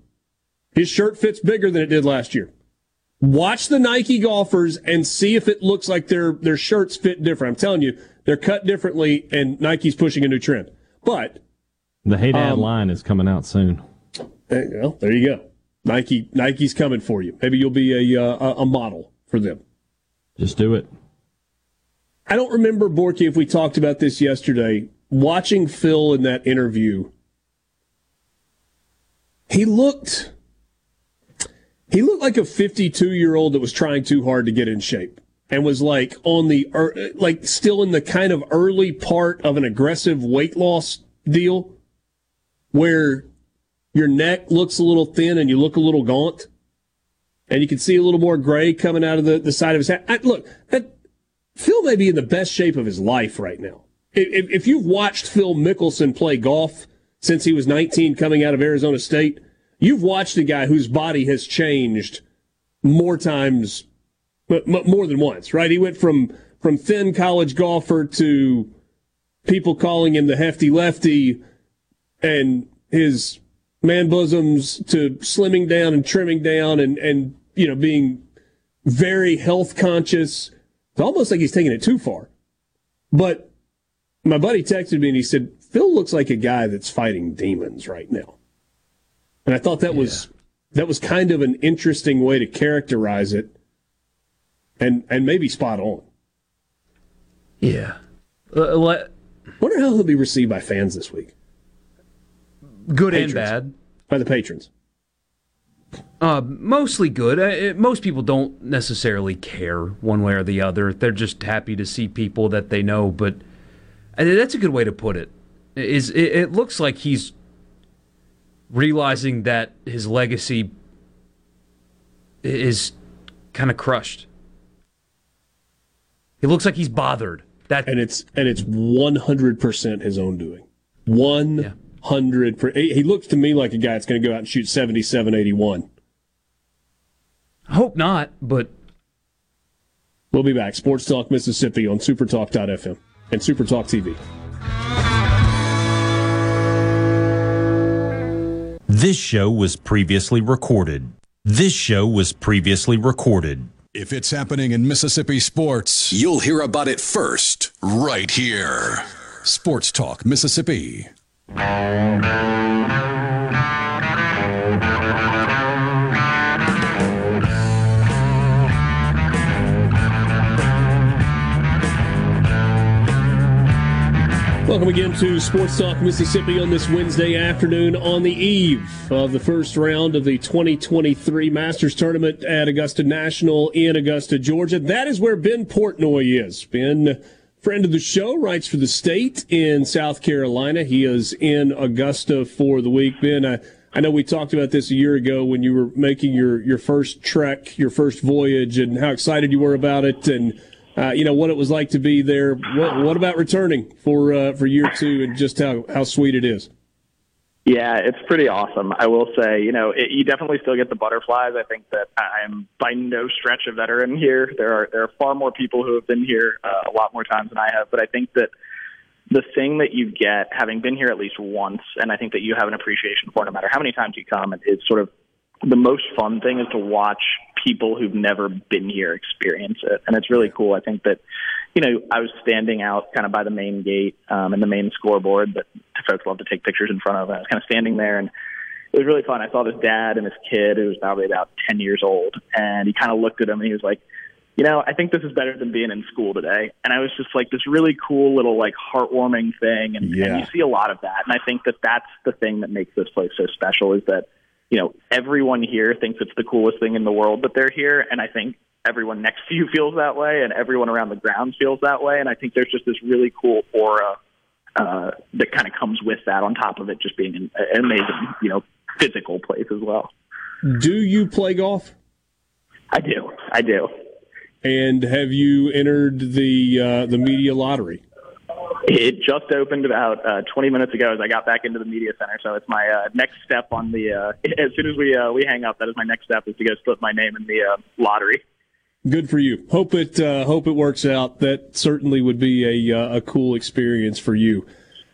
His shirt fits bigger than it did last year. Watch the Nike golfers and see if it looks like their their shirts fit different. I'm telling you, they're cut differently, and Nike's pushing a new trend. But the Hey Dad Um, line is coming out soon. Well, there you go. Nike, Nike's coming for you. Maybe you'll be a uh, a model for them. Just do it. I don't remember Borky if we talked about this yesterday. Watching Phil in that interview, he looked he looked like a 52 year old that was trying too hard to get in shape and was like on the ear- like still in the kind of early part of an aggressive weight loss deal where your neck looks a little thin and you look a little gaunt and you can see a little more gray coming out of the, the side of his head. I, look, that Phil may be in the best shape of his life right now. If, if you've watched Phil Mickelson play golf since he was 19 coming out of Arizona State, you've watched a guy whose body has changed more times, m- more than once, right? He went from, from thin college golfer to people calling him the hefty lefty and his man bosoms to slimming down and trimming down and, and, you know, being very health conscious. It's almost like he's taking it too far. But my buddy texted me and he said, Phil looks like a guy that's fighting demons right now. And I thought that was that was kind of an interesting way to characterize it and and maybe spot on. Yeah. Uh, le- Wonder how he'll be received by fans this week. Good and bad. By the patrons. Uh, mostly good. Uh, it, most people don't necessarily care one way or the other. They're just happy to see people that they know. But uh, that's a good way to put it. Is it, it looks like he's realizing that his legacy is kind of crushed. He looks like he's bothered. That and it's and it's one hundred percent his own doing. One hundred. per He he looks to me like a guy that's going to go out and shoot seventy-seven, eighty-one. Hope not, but We'll be back. Sports Talk Mississippi on supertalk.fm and Supertalk TV. This show was previously recorded. This show was previously recorded. If it's happening in Mississippi sports, you'll hear about it first, right here. Sports Talk Mississippi. Welcome again to Sports Talk Mississippi on this Wednesday afternoon on the eve of the first round of the 2023 Masters Tournament at Augusta National in Augusta, Georgia. That is where Ben Portnoy is. Ben, friend of the show, writes for the state in South Carolina. He is in Augusta for the week. Ben, I, I know we talked about this a year ago when you were making your, your first trek, your first voyage, and how excited you were about it. And uh, you know what it was like to be there. What, what about returning for uh, for year two, and just how how sweet it is? Yeah, it's pretty awesome. I will say, you know, it, you definitely still get the butterflies. I think that I'm by no stretch a veteran here. There are there are far more people who have been here uh, a lot more times than I have, but I think that the thing that you get having been here at least once, and I think that you have an appreciation for, no matter how many times you come, is sort of the most fun thing is to watch people who've never been here experience it, and it's really cool. I think that you know I was standing out kind of by the main gate um, and the main scoreboard that folks love to take pictures in front of. And I was kind of standing there, and it was really fun. I saw this dad and this kid who was probably about ten years old, and he kind of looked at him and he was like, you know, I think this is better than being in school today. And I was just like this really cool little like heartwarming thing, and, Yeah. and you see a lot of that. And I think that that's the thing that makes this place so special is that you know everyone here thinks it's the coolest thing in the world that they're here, and I think everyone next to you feels that way, and everyone around the grounds feels that way. And I think there's just this really cool aura uh, that kind of comes with that. On top of it, just being an, an amazing, you know, physical place as well. Do you play golf? I do. I do. And have you entered the uh, the media lottery? It just opened about uh, 20 minutes ago as I got back into the media center. So it's my uh, next step on the. Uh, as soon as we uh, we hang up, that is my next step is to go slip my name in the uh, lottery. Good for you. Hope it uh, hope it works out. That certainly would be a uh, a cool experience for you.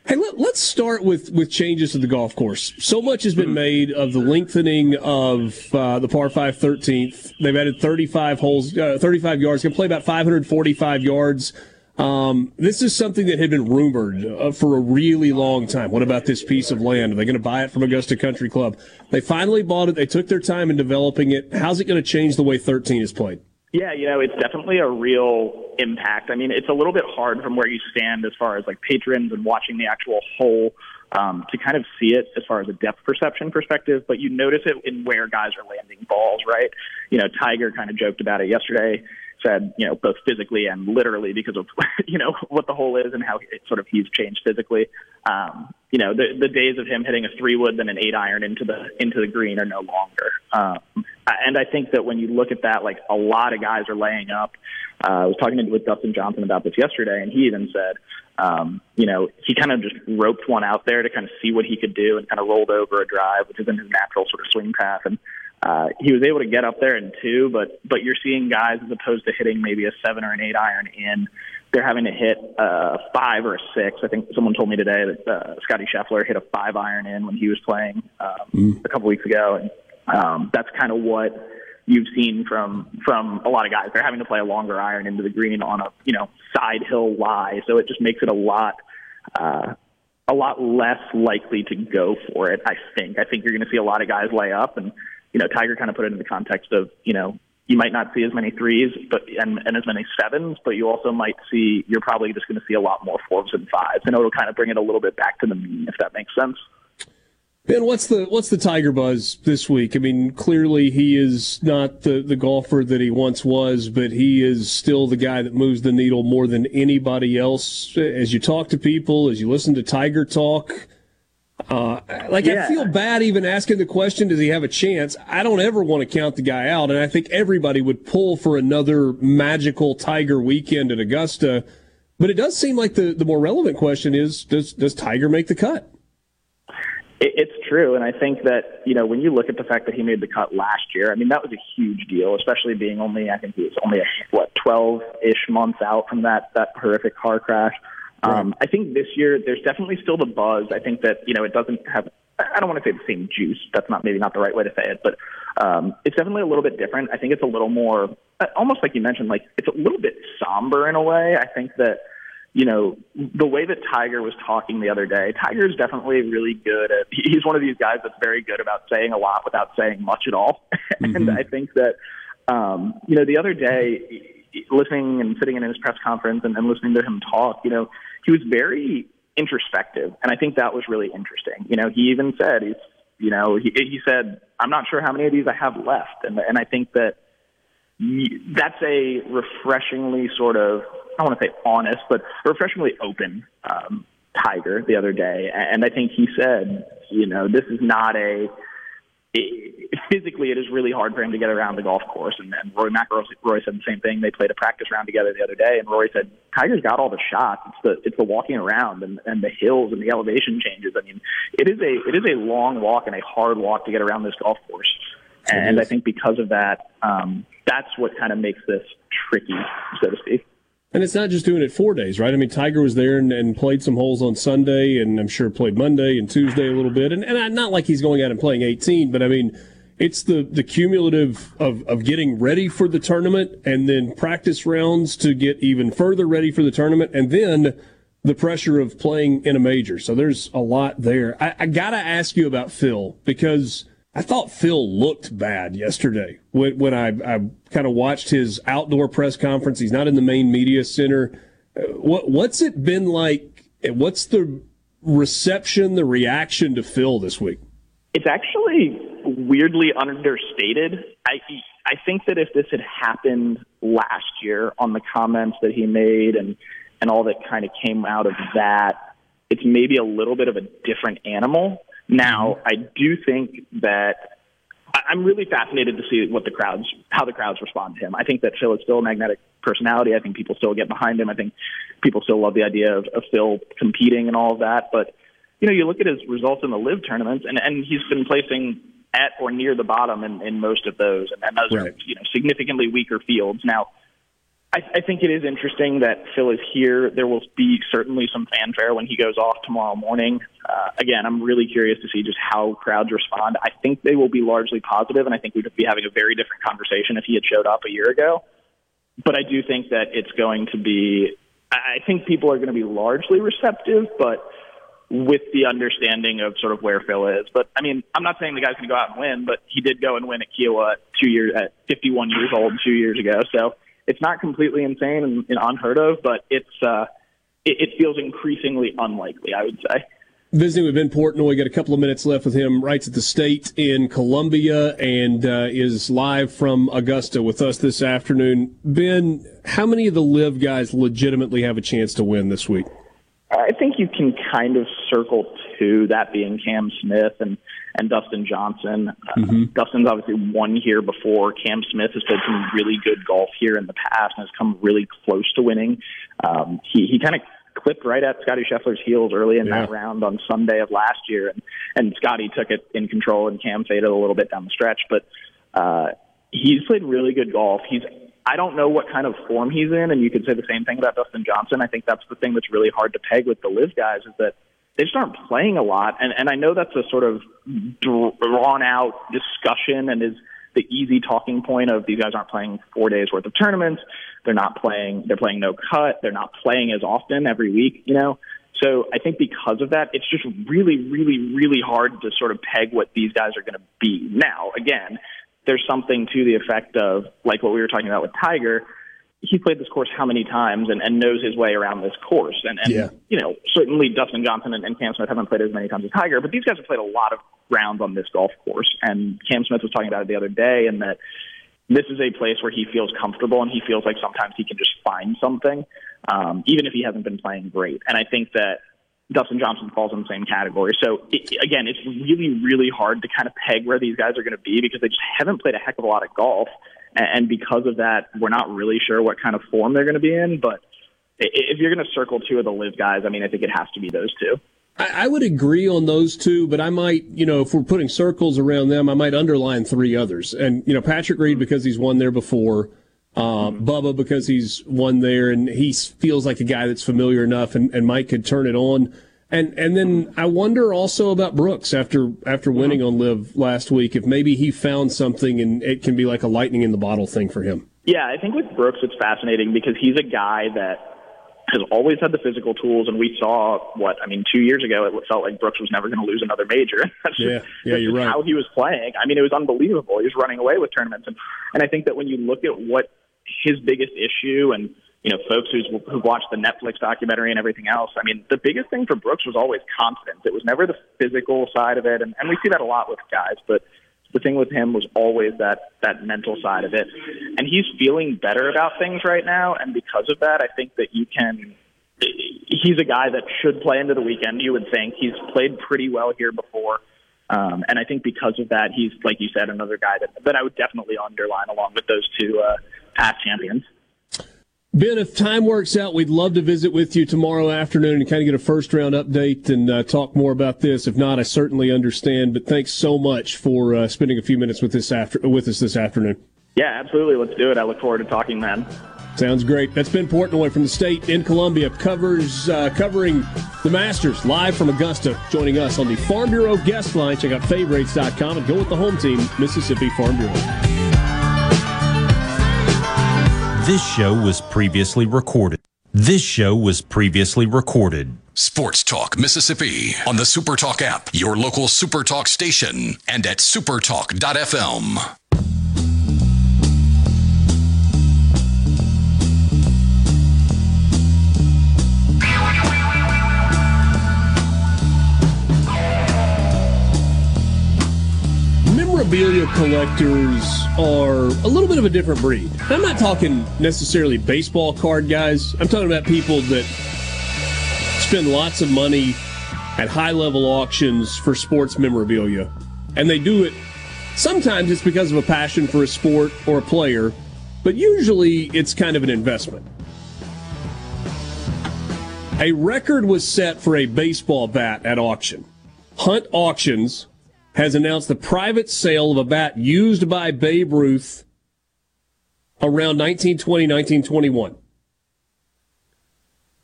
Hey, let, let's start with with changes to the golf course. So much has been made of the lengthening of uh, the par five 13th. They've added 35 holes, uh, 35 yards. Can play about 545 yards. Um, this is something that had been rumored uh, for a really long time. What about this piece of land? Are they going to buy it from Augusta Country Club? They finally bought it. They took their time in developing it. How's it going to change the way 13 is played? Yeah, you know, it's definitely a real impact. I mean, it's a little bit hard from where you stand as far as like patrons and watching the actual hole um, to kind of see it as far as a depth perception perspective, but you notice it in where guys are landing balls, right? You know, Tiger kind of joked about it yesterday, said, you know, both physically and literally because of, you know, what the hole is and how it sort of he's changed physically. Um, you know, the the days of him hitting a three wood then an eight iron into the into the green are no longer. Um, and I think that when you look at that, like a lot of guys are laying up. Uh, I was talking with Dustin Johnson about this yesterday, and he even said, um, you know, he kind of just roped one out there to kind of see what he could do, and kind of rolled over a drive, which isn't his natural sort of swing path, and uh, he was able to get up there in two. But but you're seeing guys as opposed to hitting maybe a seven or an eight iron in they're having to hit a five or a six. I think someone told me today that uh, Scottie Scheffler hit a five iron in when he was playing um, a couple weeks ago, and um, that's kind of what you've seen from from a lot of guys. They're having to play a longer iron into the green on a you know side hill lie, so it just makes it a lot. Uh, a lot less likely to go for it, I think. I think you're going to see a lot of guys lay up, and you know, Tiger kind of put it in the context of you know you might not see as many threes, but and, and as many sevens, but you also might see you're probably just going to see a lot more fours and fives. and it'll kind of bring it a little bit back to the mean, if that makes sense. Ben, what's the what's the Tiger buzz this week? I mean, clearly he is not the, the golfer that he once was, but he is still the guy that moves the needle more than anybody else. As you talk to people, as you listen to Tiger talk, uh, like I feel bad even asking the question, does he have a chance? I don't ever want to count the guy out, and I think everybody would pull for another magical Tiger weekend at Augusta. But it does seem like the, the more relevant question is, does does Tiger make the cut? It's true, and I think that you know when you look at the fact that he made the cut last year, I mean that was a huge deal, especially being only I think he was only a, what twelve ish months out from that that horrific car crash. Um, I think this year there's definitely still the buzz. I think that you know it doesn't have. I don't want to say the same juice. That's not maybe not the right way to say it, but um, it's definitely a little bit different. I think it's a little more, uh, almost like you mentioned, like it's a little bit somber in a way. I think that you know, the way that Tiger was talking the other day, Tiger is definitely really good at, he's one of these guys that's very good about saying a lot without saying much at all. and I think that, um, you know, the other day, listening and sitting in his press conference and, and listening to him talk, you know, he was very introspective. And I think that was really interesting. You know, he even said, he's, you know, he, he said, I'm not sure how many of these I have left. And, and I think that, that's a refreshingly sort of I don't want to say honest, but refreshingly open um, Tiger the other day, and I think he said, you know, this is not a it, physically it is really hard for him to get around the golf course, and, and Rory McIlroy said the same thing. They played a practice round together the other day, and Rory said Tiger's got all the shots. It's the it's the walking around and, and the hills and the elevation changes. I mean, it is a it is a long walk and a hard walk to get around this golf course. And I think because of that, um, that's what kind of makes this tricky, so to speak. And it's not just doing it four days, right? I mean, Tiger was there and, and played some holes on Sunday, and I'm sure played Monday and Tuesday a little bit. And, and not like he's going out and playing 18, but I mean, it's the, the cumulative of, of getting ready for the tournament and then practice rounds to get even further ready for the tournament, and then the pressure of playing in a major. So there's a lot there. I, I got to ask you about Phil because I thought Phil looked bad yesterday when, when I, I kind of watched his outdoor press conference. He's not in the main media center. Uh, what, what's it been like? What's the reception, the reaction to Phil this week? It's actually weirdly understated. I I think that if this had happened last year on the comments that he made and and all that kind of came out of that, it's maybe a little bit of a different animal. Now, I do think that I'm really fascinated to see what the crowds, how the crowds respond to him. I think that Phil is still a magnetic personality. I think people still get behind him. I think people still love the idea of, of Phil competing and all of that. But you know, you look at his results in the LIV tournaments, and and he's been placing at or near the bottom in, in most of those, and, and those right. are you know significantly weaker fields. Now, I, I think it is interesting that Phil is here. There will be certainly some fanfare when he goes off tomorrow morning. Uh, again, I'm really curious to see just how crowds respond. I think they will be largely positive, and I think we would be having a very different conversation if he had showed up a year ago. But I do think that it's going to be. I think people are going to be largely receptive, but with the understanding of sort of where Phil is. But I mean, I'm not saying the guy's going to go out and win, but he did go and win at Kiawah two years at 51 years old two years ago. So it's not completely insane and, and unheard of, but it's uh, it, it feels increasingly unlikely. I would say. Visiting with Ben Portnoy, got a couple of minutes left with him. Writes at the State in Columbia and uh, is live from Augusta with us this afternoon. Ben, how many of the LIV guys legitimately have a chance to win this week? I think you can kind of circle two, that being Cam Smith and and Dustin Johnson. Mm-hmm. Uh, Dustin's obviously won here before. Cam Smith has played some really good golf here in the past and has come really close to winning. Um, he he kind of clipped right at Scottie Scheffler's heels early in yeah. that round on Sunday of last year, and and Scottie took it in control, and Cam faded a little bit down the stretch, but. Uh, he's played really good golf. He's I don't know what kind of form he's in, and you could say the same thing about Dustin Johnson. I think that's the thing that's really hard to peg with the LIV guys is that they just aren't playing a lot, and and I know that's a sort of drawn out discussion and is the easy talking point of these guys aren't playing four days worth of tournaments. They're not playing. They're playing no cut. They're not playing as often every week. You know. So I think because of that, it's just really, really, really hard to sort of peg what these guys are going to be. Now, again, there's something to the effect of like what we were talking about with Tiger. He played this course how many times and, and knows his way around this course. And, and yeah. you know, certainly Dustin Johnson and, and Cam Smith haven't played as many times as Tiger, but these guys have played a lot of rounds on this golf course. And Cam Smith was talking about it the other day, and that this is a place where he feels comfortable and he feels like sometimes he can just find something, um, even if he hasn't been playing great. And I think that Dustin Johnson falls in the same category. So it, again, it's really, really hard to kind of peg where these guys are going to be because they just haven't played a heck of a lot of golf, and because of that, we're not really sure what kind of form they're going to be in. But if you're going to circle two of the LIV guys, I mean, I think it has to be those two. I, would agree on those two, but I might, you know, if we're putting circles around them, I might underline three others. And you know, Patrick Reed because he's won there before. Uh, Bubba because he's won there and he feels like a guy that's familiar enough, and, and Mike could turn it on. And and then I wonder also about Brooks after after mm-hmm. winning on LIV last week if maybe he found something and it can be like a lightning in the bottle thing for him. Yeah, I think with Brooks it's fascinating because he's a guy that has always had the physical tools, and we saw what I mean two years ago. It felt like Brooks was never going to lose another major. that's yeah, just, yeah, that's you're right. How he was playing, I mean, it was unbelievable. He was running away with tournaments, and and I think that when you look at what his biggest issue and you know, folks who's, who've watched the Netflix documentary and everything else. I mean, the biggest thing for Brooks was always confidence. It was never the physical side of it, and, and we see that a lot with guys. But the thing with him was always that that mental side of it, and he's feeling better about things right now. And because of that, I think that you can. He's a guy that should play into the weekend. You would think he's played pretty well here before. Um, and I think because of that, he's, like you said, another guy that, that I would definitely underline along with those two uh, past champions. Ben, if time works out, we'd love to visit with you tomorrow afternoon and kind of get a first round update and uh, talk more about this. If not, I certainly understand. But thanks so much for uh, spending a few minutes with this after with us this afternoon. Yeah, absolutely. Let's do it. I look forward to talking then. Sounds great. That's Ben Portnoy from the state in Columbia, covers uh, covering the Masters live from Augusta. Joining us on the Farm Bureau guest line. Check out favorites.com and go with the home team, Mississippi Farm Bureau. This show was previously recorded. This show was previously recorded. Sports Talk Mississippi on the Super Talk app, your local Super Talk station, and at supertalk.fm. memorabilia collectors are a little bit of a different breed. I'm not talking necessarily baseball card guys. I'm talking about people that spend lots of money at high level auctions for sports memorabilia. And they do it sometimes it's because of a passion for a sport or a player, but usually it's kind of an investment. A record was set for a baseball bat at auction. Hunt Auctions has announced the private sale of a bat used by Babe Ruth around 1920, 1921.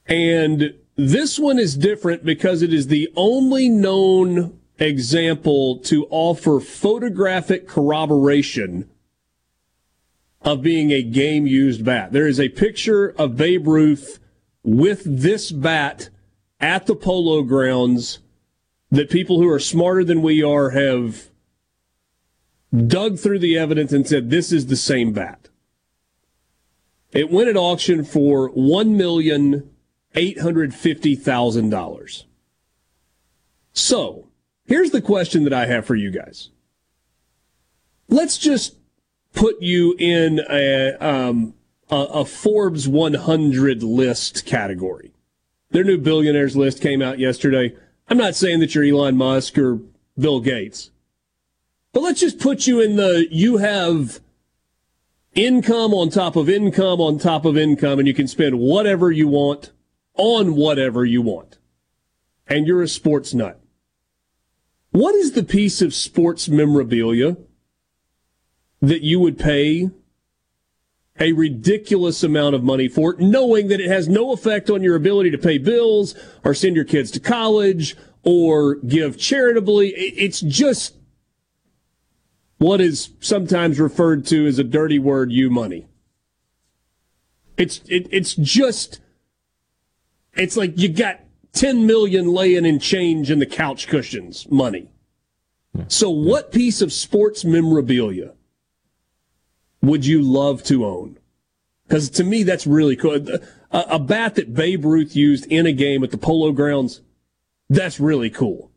And this one is different because it is the only known example to offer photographic corroboration of being a game used bat. There is a picture of Babe Ruth with this bat at the polo grounds that people who are smarter than we are have dug through the evidence and said this is the same bat. It went at auction for one million eight hundred fifty thousand dollars. So here's the question that I have for you guys. Let's just put you in a um, a, a Forbes 100 list category. Their new billionaires list came out yesterday. I'm not saying that you're Elon Musk or Bill Gates, but let's just put you in the you have income on top of income on top of income, and you can spend whatever you want on whatever you want. And you're a sports nut. What is the piece of sports memorabilia that you would pay a ridiculous amount of money for it, knowing that it has no effect on your ability to pay bills or send your kids to college or give charitably. It's just what is sometimes referred to as a dirty word, you money. It's it, it's just it's like you got 10 million laying in change in the couch cushions money. So what piece of sports memorabilia would you love to own? Because to me, that's really cool. A, a, bat that Babe Ruth used in a game at the Polo Grounds, that's really cool.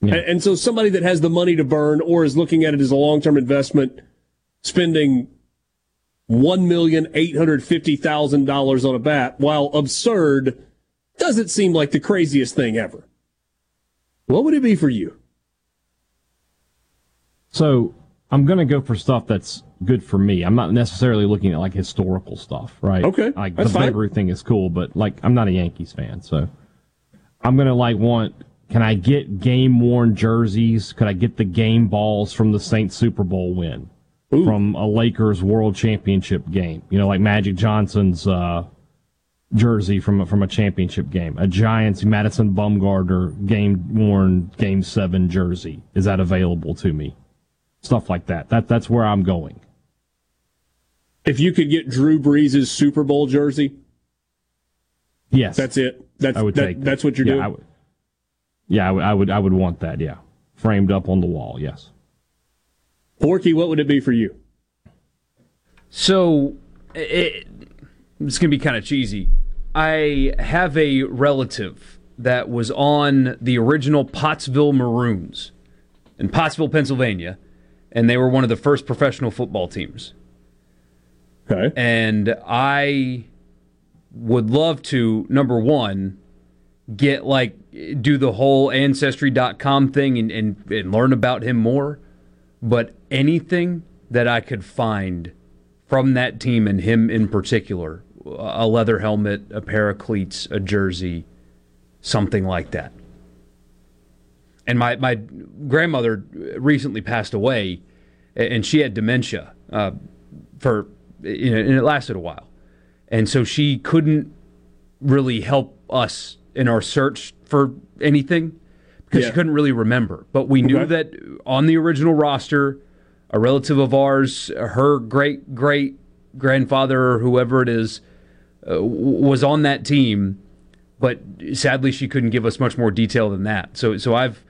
Yeah. And, and so somebody that has the money to burn or is looking at it as a long term investment, spending one million eight hundred fifty thousand dollars on a bat, while absurd, doesn't seem like the craziest thing ever. What would it be for you? So I'm going to go for stuff that's good for me. I'm not necessarily looking at like historical stuff, right? Okay, like the fine. Babe Ruth thing is cool, but like I'm not a Yankees fan, so I'm going to like want. Can I get game worn jerseys? Could I get the game balls from the Saints Super Bowl win? Ooh. From a Lakers World Championship game, you know, like Magic Johnson's uh, jersey from a, from a championship game, a Giants Madison Bumgarner game worn Game Seven jersey. Is that available to me? Stuff like that. That that's where I'm going. If you could get Drew Brees' Super Bowl jersey, yes, that's it. That's I would that, take. That's what you're yeah, doing. I would, yeah, I would, I would. I would want that. Yeah, framed up on the wall. Yes. Borky, what would it be for you? So it, it's going to be kind of cheesy. I have a relative that was on the original Pottsville Maroons in Pottsville, Pennsylvania and they were one of the first professional football teams. Okay. And I would love to number one get like do the whole ancestry.com thing and, and, and learn about him more but anything that i could find from that team and him in particular a leather helmet a pair of cleats a jersey something like that and my, my grandmother recently passed away and she had dementia uh, for you know, and it lasted a while, and so she couldn't really help us in our search for anything because Yeah. she couldn't really remember. But we knew Okay. that on the original roster, a relative of ours, her great great grandfather or whoever it is, uh, was on that team. but sadly, she couldn't give us much more detail than that. So, so I've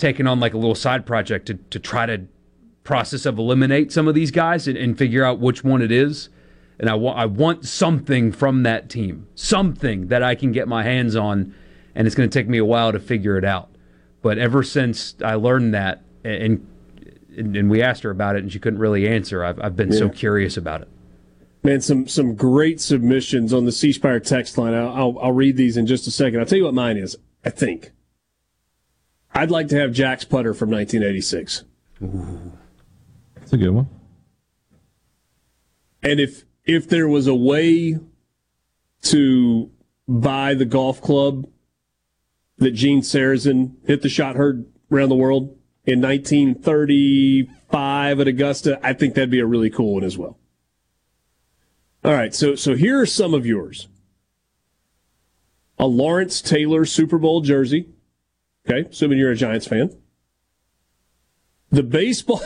taken on like a little side project to, to try to process of eliminate some of these guys and, and figure out which one it is. And I want I want something from that team, something that I can get my hands on, and it's going to take me a while to figure it out. But ever since I learned that, and and, and we asked her about it, and she couldn't really answer, I've I've been so curious about it. Man, some some great submissions on the C Spire text line. I'll, I'll I'll read these in just a second. I'll tell you what mine is. I think I'd like to have Jack's putter from 1986. That's a good one. And if if there was a way to buy the golf club that Gene Sarazen hit the shot heard around the world in 1935 at Augusta, I think that'd be a really cool one as well. All right, so so here are some of yours. A Lawrence Taylor Super Bowl jersey. Okay, assuming you're a Giants fan. The baseball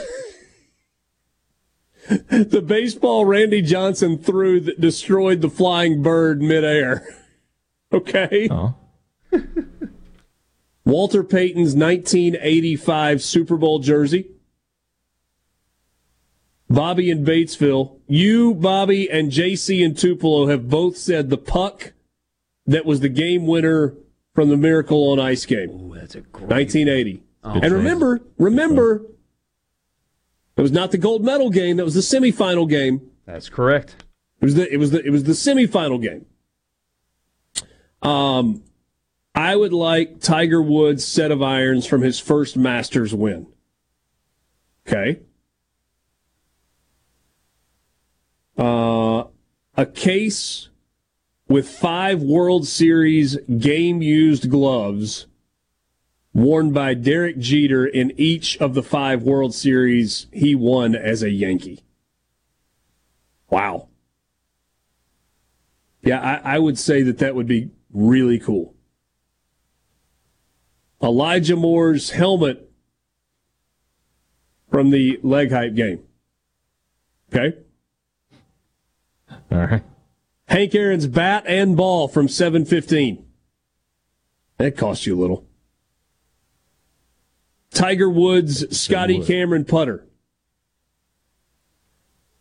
the baseball Randy Johnson threw that destroyed the flying bird midair. Okay. Oh. Walter Payton's 1985 Super Bowl jersey. Bobby in Batesville. You, Bobby, and JC and Tupelo have both said the puck that was the game winner from the Miracle on Ice game. Ooh, that's a great 1980. Oh, and remember, remember, it was not the gold medal game. That was the semifinal game. That's correct. It was the it was the it was the semifinal game. Um, I would like Tiger Woods' set of irons from his first Masters win. Okay. Uh, a case with five World Series game used gloves worn by Derek Jeter in each of the five World Series he won as a Yankee. Wow. Yeah, I, I would say that that would be really cool. Elijah Moore's helmet from the leg hype game. Okay. All right. Hank Aaron's bat and ball from 715. That cost you a little. Tiger Woods' Scotty Cameron putter.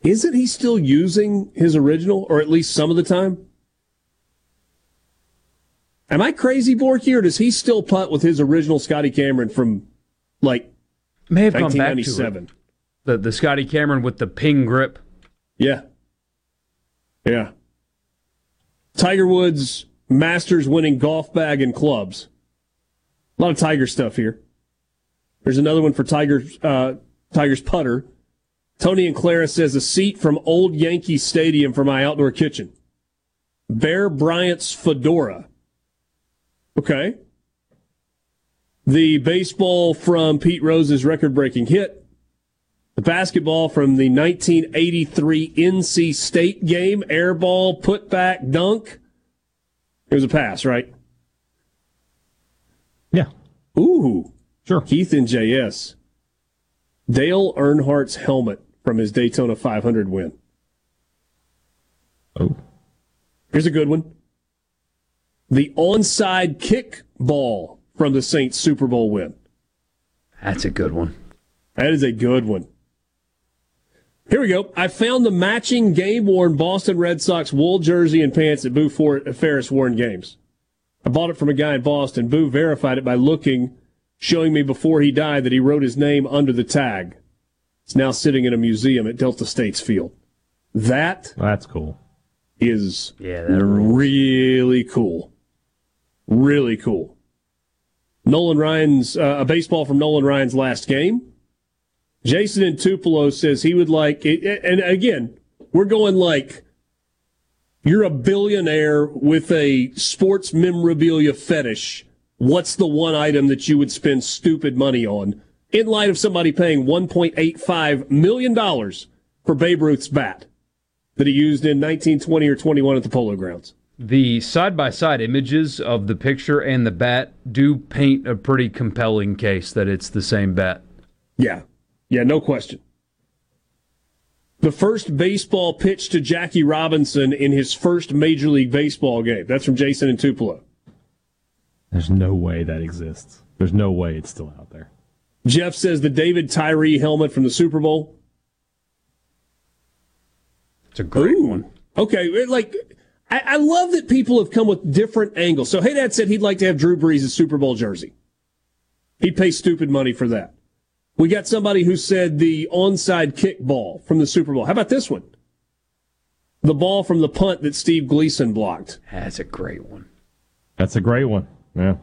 Isn't he still using his original, or at least some of the time? Am I crazy, Borky, or does he still putt with his original Scotty Cameron from like May have gone back to it. 1997? The the Scotty Cameron with the ping grip. Yeah. Yeah. Tiger Woods Masters winning golf bag and clubs. A lot of Tiger stuff here. There's another one for Tiger uh, Tiger's putter. Tony and Clara says a seat from Old Yankee Stadium for my outdoor kitchen. Bear Bryant's fedora. Okay. The baseball from Pete Rose's record-breaking hit. The basketball from the 1983 NC State game, air ball, putback, dunk. It was a pass, right? Yeah. Ooh. Sure. Keith and JS. Dale Earnhardt's helmet from his Daytona 500 win. Oh. Here's a good one. The onside kick ball from the Saints Super Bowl win. That's a good one. That is a good one. Here we go. I found the matching game worn Boston Red Sox wool jersey and pants that Boo For- Ferris wore in games. I bought it from a guy in Boston. Boo verified it by looking, showing me before he died that he wrote his name under the tag. It's now sitting in a museum at Delta States Field. That That's cool. is Yeah, that really cool. Really cool. Nolan Ryan's uh, a baseball from Nolan Ryan's last game. Jason in Tupelo says he would like, and again, we're going like you're a billionaire with a sports memorabilia fetish. What's the one item that you would spend stupid money on in light of somebody paying $1.85 million for Babe Ruth's bat that he used in 1920 or 21 at the Polo Grounds? The side by side images of the picture and the bat do paint a pretty compelling case that it's the same bat. Yeah. Yeah, no question. The first baseball pitch to Jackie Robinson in his first Major League Baseball game. That's from Jason in Tupelo. There's no way that exists. There's no way it's still out there. Jeff says the David Tyree helmet from the Super Bowl. It's a great Ooh. one. Okay, like I, I love that people have come with different angles. So Hey Dad said he'd like to have Drew Brees' Super Bowl jersey. He'd pay stupid money for that. We got somebody who said the onside kick ball from the Super Bowl. How about this one? The ball from the punt that Steve Gleason blocked. That's a great one. That's a great one. Yeah.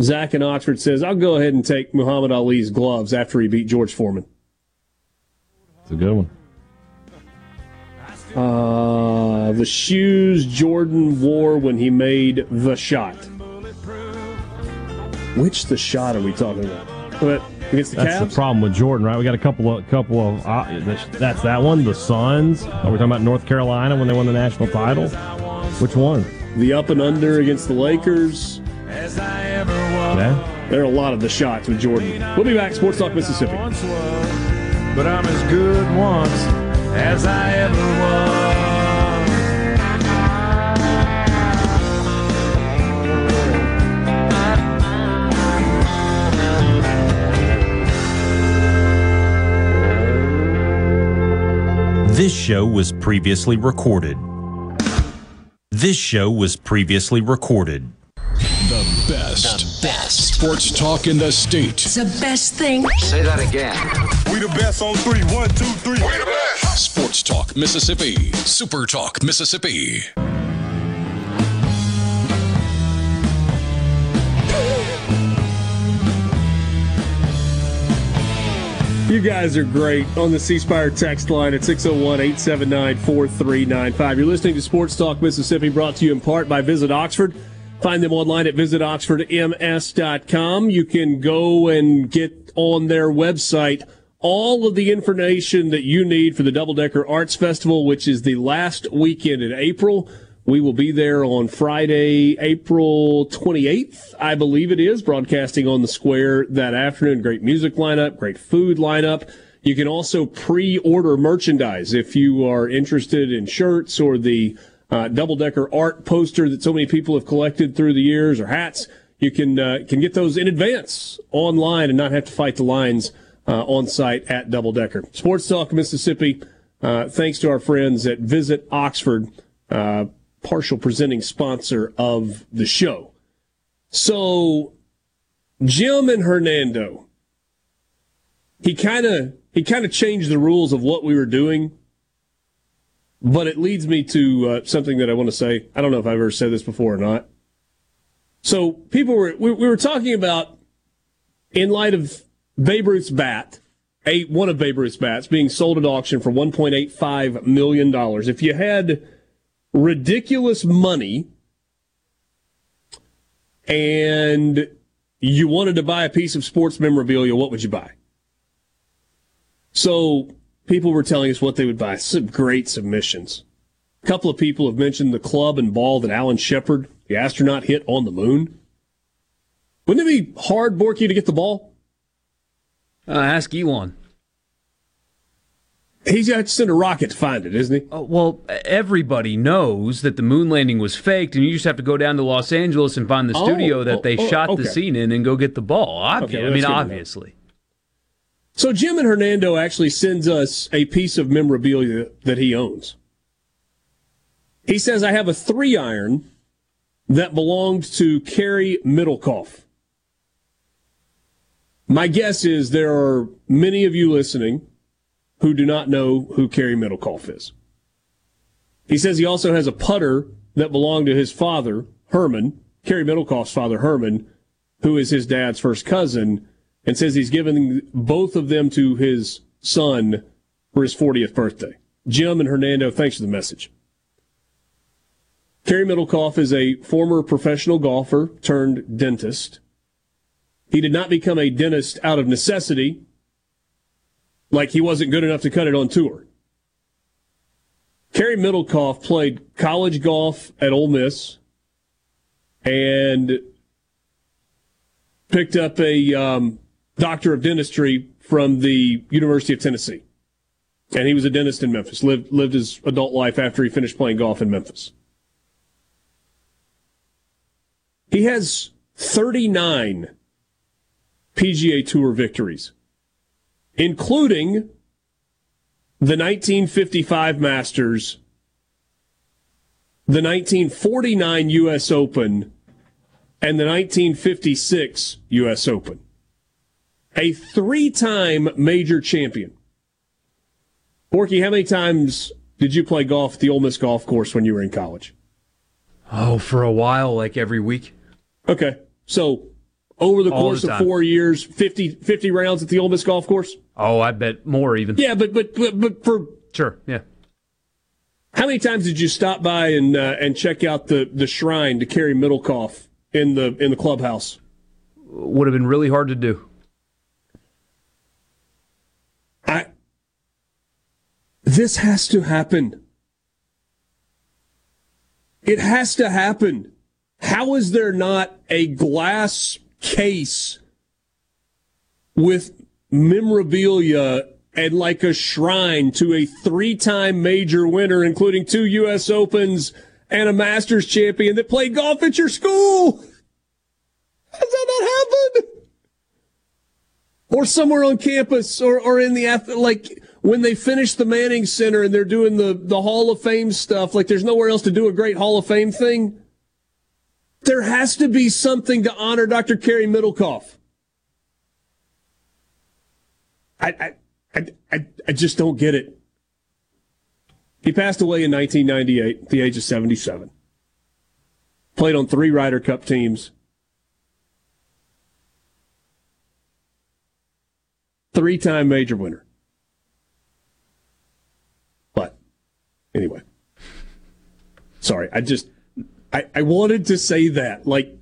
Zach in Oxford says, I'll go ahead and take Muhammad Ali's gloves after he beat George Foreman. It's a good one. Uh, the shoes Jordan wore when he made the shot. Which the shot are we talking about? What, against the That's Cavs? the problem with Jordan, right? We got a couple of couple of uh, that's that one. The Suns. Are we talking about North Carolina when they won the national title? Which one? The up and under against the Lakers. Yeah. There are a lot of the shots with Jordan. We'll be back. Sports Talk Mississippi. But I'm as good once as I ever was. This show was previously recorded. This show was previously recorded. The best. The best. Sports talk in the state. It's the best thing. Say that again. We the best on three. One, two, three. We the best. Sports Talk Mississippi. Super Talk Mississippi. You guys are great on the C Spire text line at 601 879 4395. You're listening to Sports Talk Mississippi, brought to you in part by Visit Oxford. Find them online at visitoxfordms.com. You can go and get on their website all of the information that you need for the Double Decker Arts Festival, which is the last weekend in April. We will be there on Friday, April 28th, I believe it is, broadcasting on the square that afternoon. Great music lineup, great food lineup. You can also pre-order merchandise if you are interested in shirts or the uh, double decker art poster that so many people have collected through the years or hats. You can uh, can get those in advance online and not have to fight the lines uh, on site at Double Decker. Sports Talk Mississippi. Uh, thanks to our friends at Visit Oxford, uh, partial presenting sponsor of the show. So, Jim and Hernando, he kind of he kind of changed the rules of what we were doing but it leads me to uh, something that I want to say. I don't know if I've ever said this before or not. So people were we, we were talking about in light of Babe Ruth's bat, a one of Babe Ruth's bats being sold at auction for 1.85 million dollars. If you had ridiculous money and you wanted to buy a piece of sports memorabilia, what would you buy? So people were telling us what they would buy. Some great submissions. A couple of people have mentioned the club and ball that Alan Shepard, the astronaut, hit on the moon. Wouldn't it be hard, Borky, to get the ball? Uh, ask Elon. He's got to send a rocket to find it, isn't he? Oh, well, everybody knows that the moon landing was faked, and you just have to go down to Los Angeles and find the Oh, studio that oh, they oh, shot okay. the scene in and go get the ball. Obvi- Okay, well, I mean, that's good to know. obviously. So Jim and Hernando actually sends us a piece of memorabilia that he owns. He says, I have a three iron that belonged to Cary Middlecoff. My guess is there are many of you listening who do not know who Cary Middlecoff is. He says he also has a putter that belonged to his father, Herman, Cary Middlecoff's father, Herman, who is his dad's first cousin, and says he's giving both of them to his son for his 40th birthday. Jim and Hernando, thanks for the message. Cary Middlecoff is a former professional golfer turned dentist. He did not become a dentist out of necessity, like he wasn't good enough to cut it on tour. Cary Middlecoff played college golf at Ole Miss and picked up a um, doctor of dentistry from the University of Tennessee. And he was a dentist in Memphis, lived, lived his adult life after he finished playing golf in Memphis. He has 39 PGA Tour victories, including the 1955 Masters, the 1949 U.S. Open, and the 1956 U.S. Open. A three time major champion. Borky, how many times did you play golf at the Ole Miss golf course when you were in college? Oh, for a while, like every week. Okay. So over the All course the of four years, 50, 50 rounds at the Ole Miss golf course? Oh, I bet more even. Yeah, but but but, but for Sure, yeah. how many times did you stop by and uh, and check out the, the shrine to Cary Middlecoff in the in the clubhouse? Would have been really hard to do. I this has to happen. It has to happen. How is there not a glass case with memorabilia and like a shrine to a three-time major winner, including two U.S. Opens and a Masters champion that played golf at your school? Has that not happened? or somewhere on campus or, or in the like when they finish the Manning Center and they're doing the, the Hall of Fame stuff, like there's nowhere else to do a great Hall of Fame thing. There has to be something to honor Dr. Cary Middlecoff. I, I, I, I, just don't get it. He passed away in 1998 at the age of 77. Played on three Ryder Cup teams. three time major winner. But anyway, sorry, I just I, I wanted to say that. Like,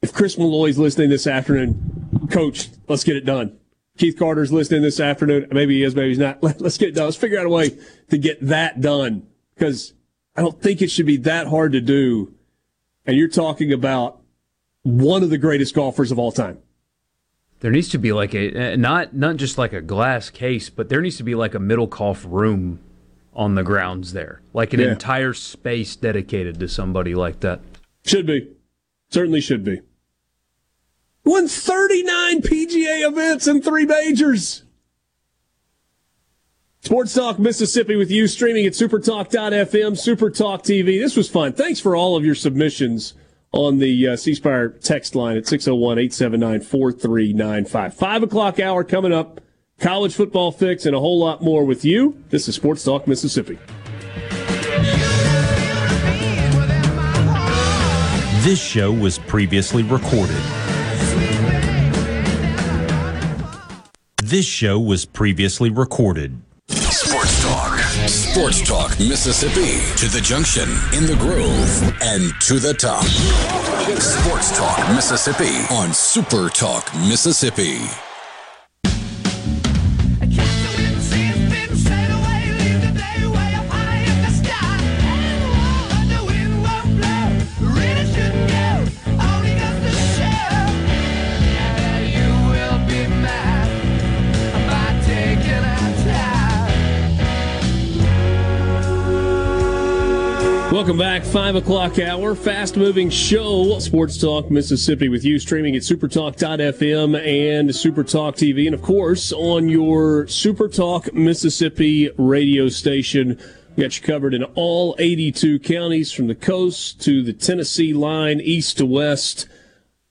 if Chris Malloy's listening this afternoon, Coach, let's get it done. Keith Carter's listening this afternoon. Maybe he is, maybe he's not. Let, us get it done. Let's figure out a way to get that done because I don't think it should be that hard to do. And you're talking about one of the greatest golfers of all time. There needs to be like a not not just like a glass case, but there needs to be like a Middlecoff room on the grounds there, like an Yeah. entire space dedicated to somebody like that. Should be. Certainly should be. Won 39 PGA events and three majors. Sports Talk Mississippi with you, streaming at supertalk.fm, Supertalk TV. This was fun. Thanks for all of your submissions on the uh, C Spire text line at 601 879 4395. Five o'clock hour coming up. College football fix and a whole lot more with you. This is Sports Talk Mississippi. This show was previously recorded. This show was previously recorded. Sports Talk. Sports Talk Mississippi. To the junction, in the groove, and to the top. Sports Talk Mississippi on Super Talk Mississippi. Welcome back, five o'clock hour, fast moving show, Sports Talk Mississippi with you, streaming at supertalk.fm and Supertalk TV, and of course on your Supertalk Mississippi radio station. We got you covered in all 82 counties from the coast to the Tennessee line, east to west,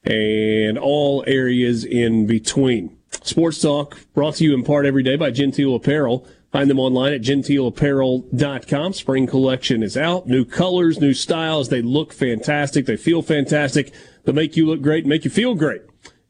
and all areas in between. Sports Talk brought to you in part every day by Genteel Apparel. Find them online at genteelapparel.com. Spring collection is out. New colors, new styles. They look fantastic. They feel fantastic. They make you look great make you feel great.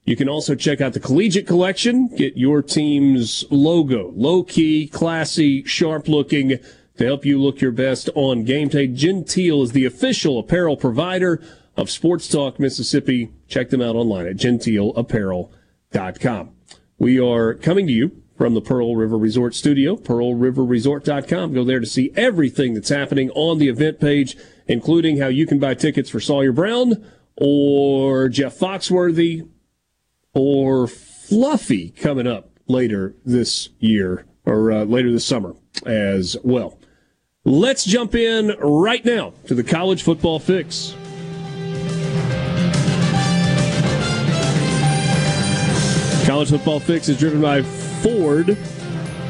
You can also check out the collegiate collection. Get your team's logo. Low key, classy, sharp looking to help you look your best on game day. Genteel is the official apparel provider of Sports Talk Mississippi. Check them out online at genteelapparel.com. We are coming to you from the Pearl River Resort Studio, pearlriverresort.com. Go there to see everything that's happening on the event page, including how you can buy tickets for Sawyer Brown or Jeff Foxworthy or Fluffy coming up later this year or uh, later this summer as well. Let's jump in right now to the college football fix. College football fix is driven by Ford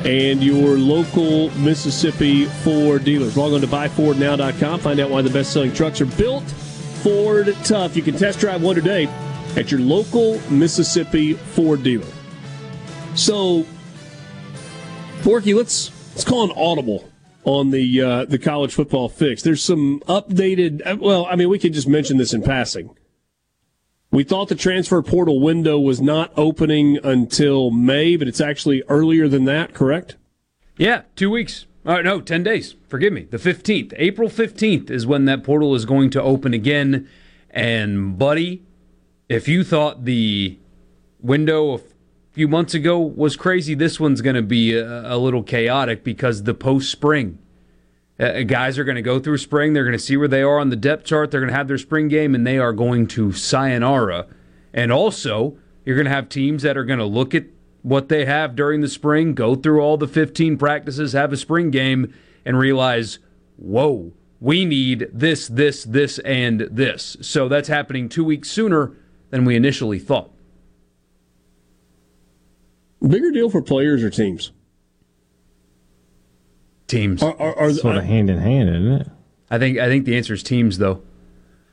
and your local Mississippi Ford dealers. Log on to buyfordnow.com. Find out why the best selling trucks are built Ford tough. You can test drive one today at your local Mississippi Ford dealer. So, Borky, let's let's call an audible on the uh, the college football fix. There's some updated. uh, Well, I mean, we could just mention this in passing. We thought the transfer portal window was not opening until May, but it's actually earlier than that. Correct? Yeah, two weeks. Uh, no, 10 days. Forgive me. The 15th. April 15th is when that portal is going to open again. And, buddy, if you thought the window a few months ago was crazy, this one's going to be a, a little chaotic because the post spring. Uh, guys are going to go through spring. They're going to see where they are on the depth chart. They're going to have their spring game, and they are going to sayonara. And also, you're going to have teams that are going to look at what they have during the spring, go through all the 15 practices, have a spring game, and realize, whoa, we need this, this, this, and this. So that's happening two weeks sooner than we initially thought. Bigger deal for players or teams? Teams. Are, are, are, Sort of hand in hand, isn't it? I think I think the answer is teams, though,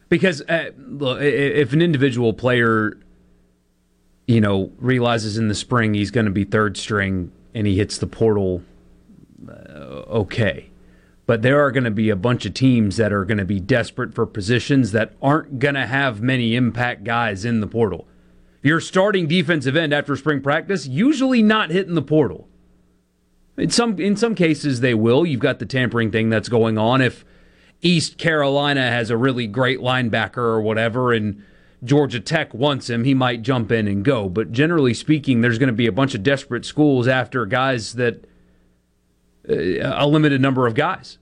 because uh, look, if an individual player, you know, realizes in the spring he's going to be third string and he hits the portal, uh, okay, but there are going to be a bunch of teams that are going to be desperate for positions that aren't going to have many impact guys in the portal. Your starting defensive end after spring practice usually not hitting the portal. In some in some cases they will. You've got the tampering thing that's going on. If East Carolina has a really great linebacker or whatever, and Georgia Tech wants him, he might jump in and go. But generally speaking, there's going to be a bunch of desperate schools after guys that uh, a limited number of guys.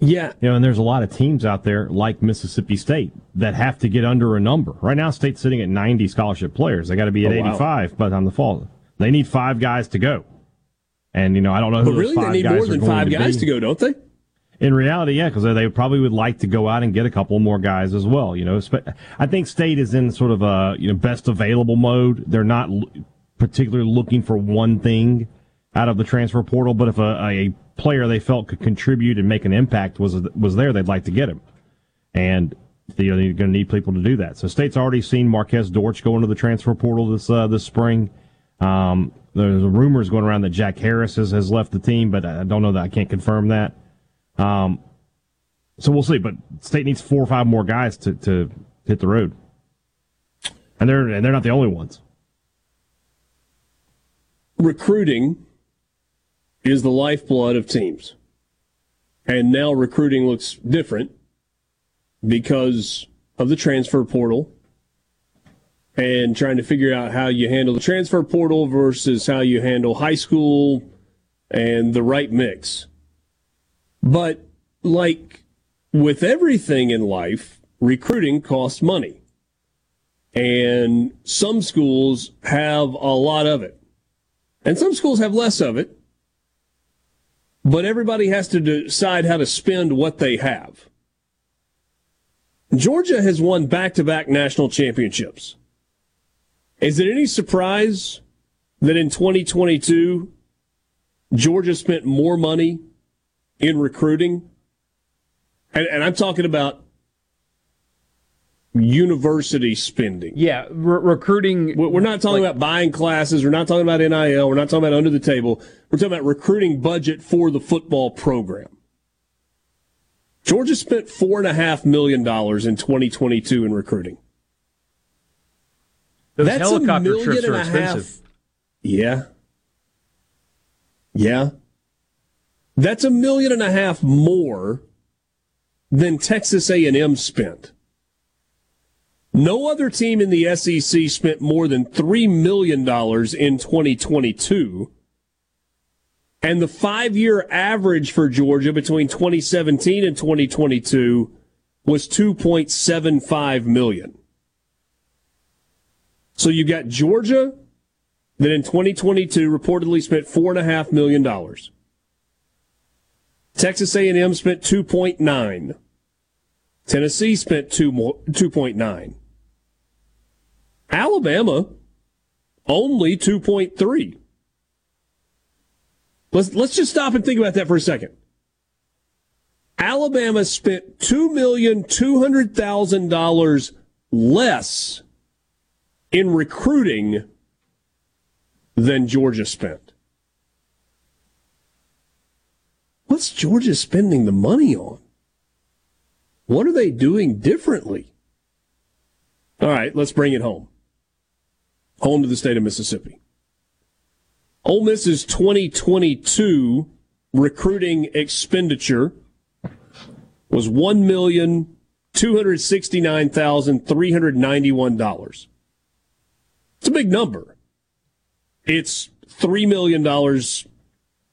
Yeah. You know, and there's a lot of teams out there like Mississippi State that have to get under a number. Right now, State's sitting at 90 scholarship players. They got to be at Oh, wow. 85 by the time the fall. They need five guys to go. And, you know, I don't know who But really, they need guys more than five to guys be. to go, don't they? In reality, yeah, because they probably would like to go out and get a couple more guys as well. You know, I think State is in sort of a you know best available mode. They're not particularly looking for one thing out of the transfer portal, but if a, a player they felt could contribute and make an impact was was there, they'd like to get him. And you know, they're going to need people to do that. So State's already seen Marquez Dortch go into the transfer portal this uh, this spring. Um, there's rumors going around that Jack Harris has, has left the team, but I don't know that I can't confirm that. Um, so we'll see. But State needs four or five more guys to, to hit the road, and they're and they're not the only ones. recruiting is the lifeblood of teams. And now recruiting looks different because of the transfer portal and trying to figure out how you handle the transfer portal versus how you handle high school and the right mix. But like with everything in life, recruiting costs money. And some schools have a lot of it. And some schools have less of it. But everybody has to decide how to spend what they have. Georgia has won back to back national championships. Is it any surprise that in 2022, Georgia spent more money in recruiting? And, and I'm talking about university spending. Yeah, re- recruiting. We're not talking about buying classes. We're not talking about NIL. We're not talking about under the table. We're talking about recruiting budget for the football program. Georgia spent four and a half million dollars in 2022 in recruiting. Those That's a helicopter trips are a half. expensive. Yeah. Yeah. That's a million and a half more than Texas A&M spent. No other team in the SEC spent more than $3 million in 2022. And the five year average for Georgia between 2017 and 2022 was 2.75 million. So you've got Georgia that in 2022 reportedly spent $4.5 million. Texas A&M spent 2.9. Tennessee spent 2 2.9. Alabama only 2.3. Let's let's just stop and think about that for a second. Alabama spent two million two hundred thousand dollars less in recruiting than Georgia spent. What's Georgia spending the money on? What are they doing differently? All right, let's bring it home. Home to the state of Mississippi. Ole Miss's 2022 recruiting expenditure was $1,269,391. It's a big number. It's three million dollars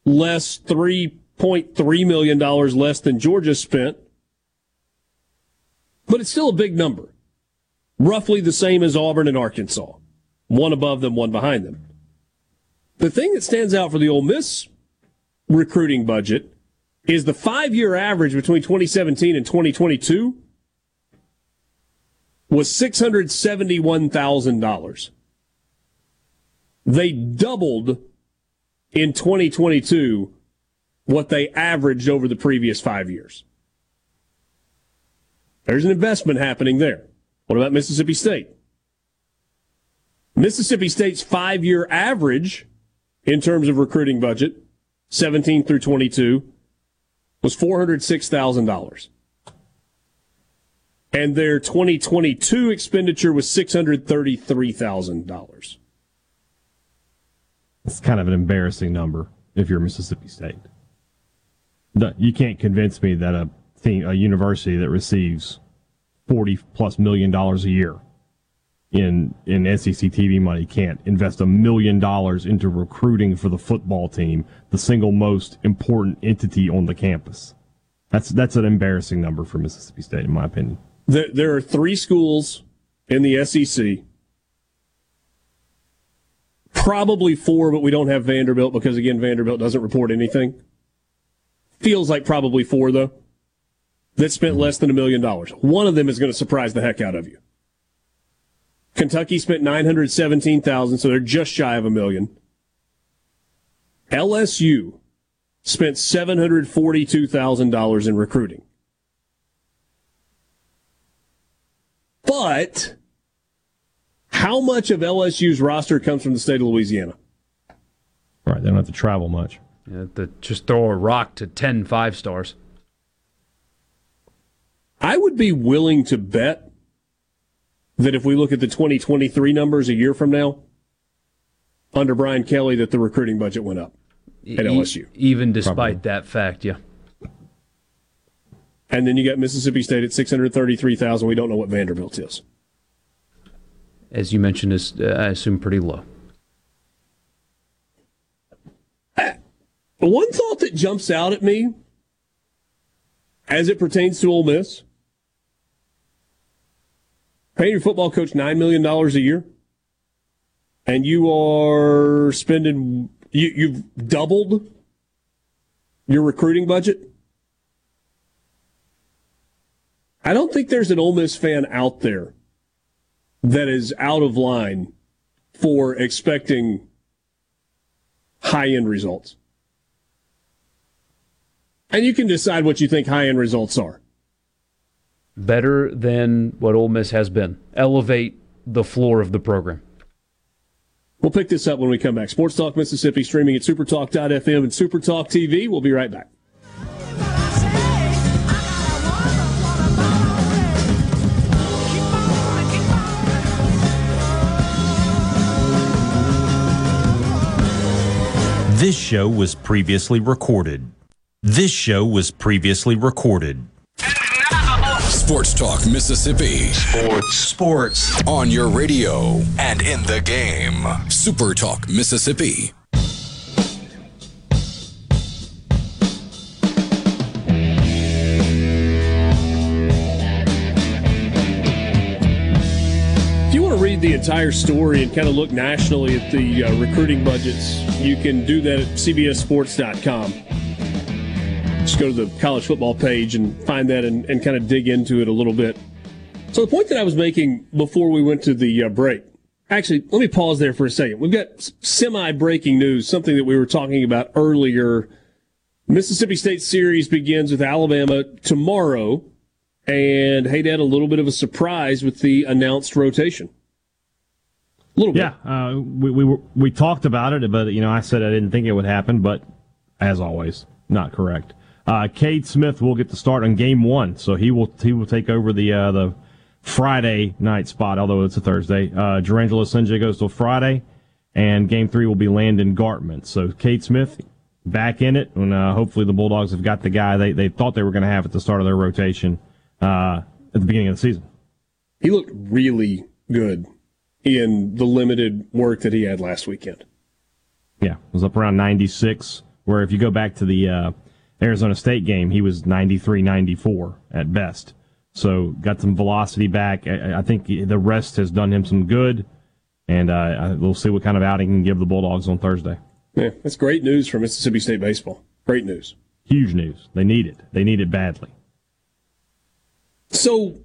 less, three point three million dollars less than Georgia spent, but it's still a big number. Roughly the same as Auburn and Arkansas, one above them, one behind them. The thing that stands out for the Ole Miss recruiting budget is the five year average between 2017 and 2022 was $671,000. They doubled in 2022 what they averaged over the previous five years. There's an investment happening there. What about Mississippi State? Mississippi State's five year average in terms of recruiting budget, 17 through 22, was $406,000. And their 2022 expenditure was $633,000. It's kind of an embarrassing number if you're Mississippi State. You can't convince me that a thing, a university that receives 40 plus million dollars a year in in SEC TV money can't invest a million dollars into recruiting for the football team, the single most important entity on the campus. That's that's an embarrassing number for Mississippi State, in my opinion. There, there are three schools in the SEC, probably four, but we don't have Vanderbilt because again, Vanderbilt doesn't report anything. Feels like probably four though. That spent less than a million dollars. One of them is going to surprise the heck out of you. Kentucky spent 917,000, so they're just shy of a million. LSU spent $742,000 in recruiting. But how much of LSU's roster comes from the state of Louisiana? Right, they don't have to travel much. Yeah, to just throw a rock to 10 five stars. I would be willing to bet that if we look at the 2023 numbers a year from now, under Brian Kelly, that the recruiting budget went up at LSU. even despite Probably. that fact, yeah. And then you got Mississippi State at 633,000. We don't know what Vanderbilt is. As you mentioned, is uh, I assume pretty low. One thought that jumps out at me as it pertains to Ole Miss paying your football coach $9 million a year and you are spending, you, you've doubled your recruiting budget. I don't think there's an Ole Miss fan out there that is out of line for expecting high end results. And you can decide what you think high end results are better than what Ole Miss has been. Elevate the floor of the program. We'll pick this up when we come back. Sports Talk Mississippi streaming at supertalk.fm and supertalk TV. We'll be right back. This show was previously recorded. This show was previously recorded. Sports Talk Mississippi. Sports. Sports. On your radio and in the game. Super Talk Mississippi. The entire story and kind of look nationally at the uh, recruiting budgets, you can do that at CBSSports.com. Just go to the college football page and find that and, and kind of dig into it a little bit. So the point that I was making before we went to the uh, break, actually, let me pause there for a second. We've got semi breaking news, something that we were talking about earlier. Mississippi State series begins with Alabama tomorrow, and Hey Dad, a little bit of a surprise with the announced rotation. A little bit. Yeah, uh, we we were, we talked about it, but you know, I said I didn't think it would happen, but as always, not correct. Uh, Cade Smith will get the start on game one, so he will he will take over the uh, the Friday night spot, although it's a Thursday. Uh, Jurrangelo Cijntje goes till Friday, and game three will be Landon Gartman. So Cade Smith back in it, and uh, hopefully the Bulldogs have got the guy they, they thought they were going to have at the start of their rotation uh, at the beginning of the season. He looked really good in the limited work that he had last weekend. Yeah, it was up around 96, where if you go back to the uh, Arizona State game, he was 93, 94 at best. So got some velocity back. I, I think the rest has done him some good, and uh, we'll see what kind of outing he can give the Bulldogs on Thursday. Yeah, that's great news for Mississippi State baseball. Great news. Huge news. They need it. They need it badly. So,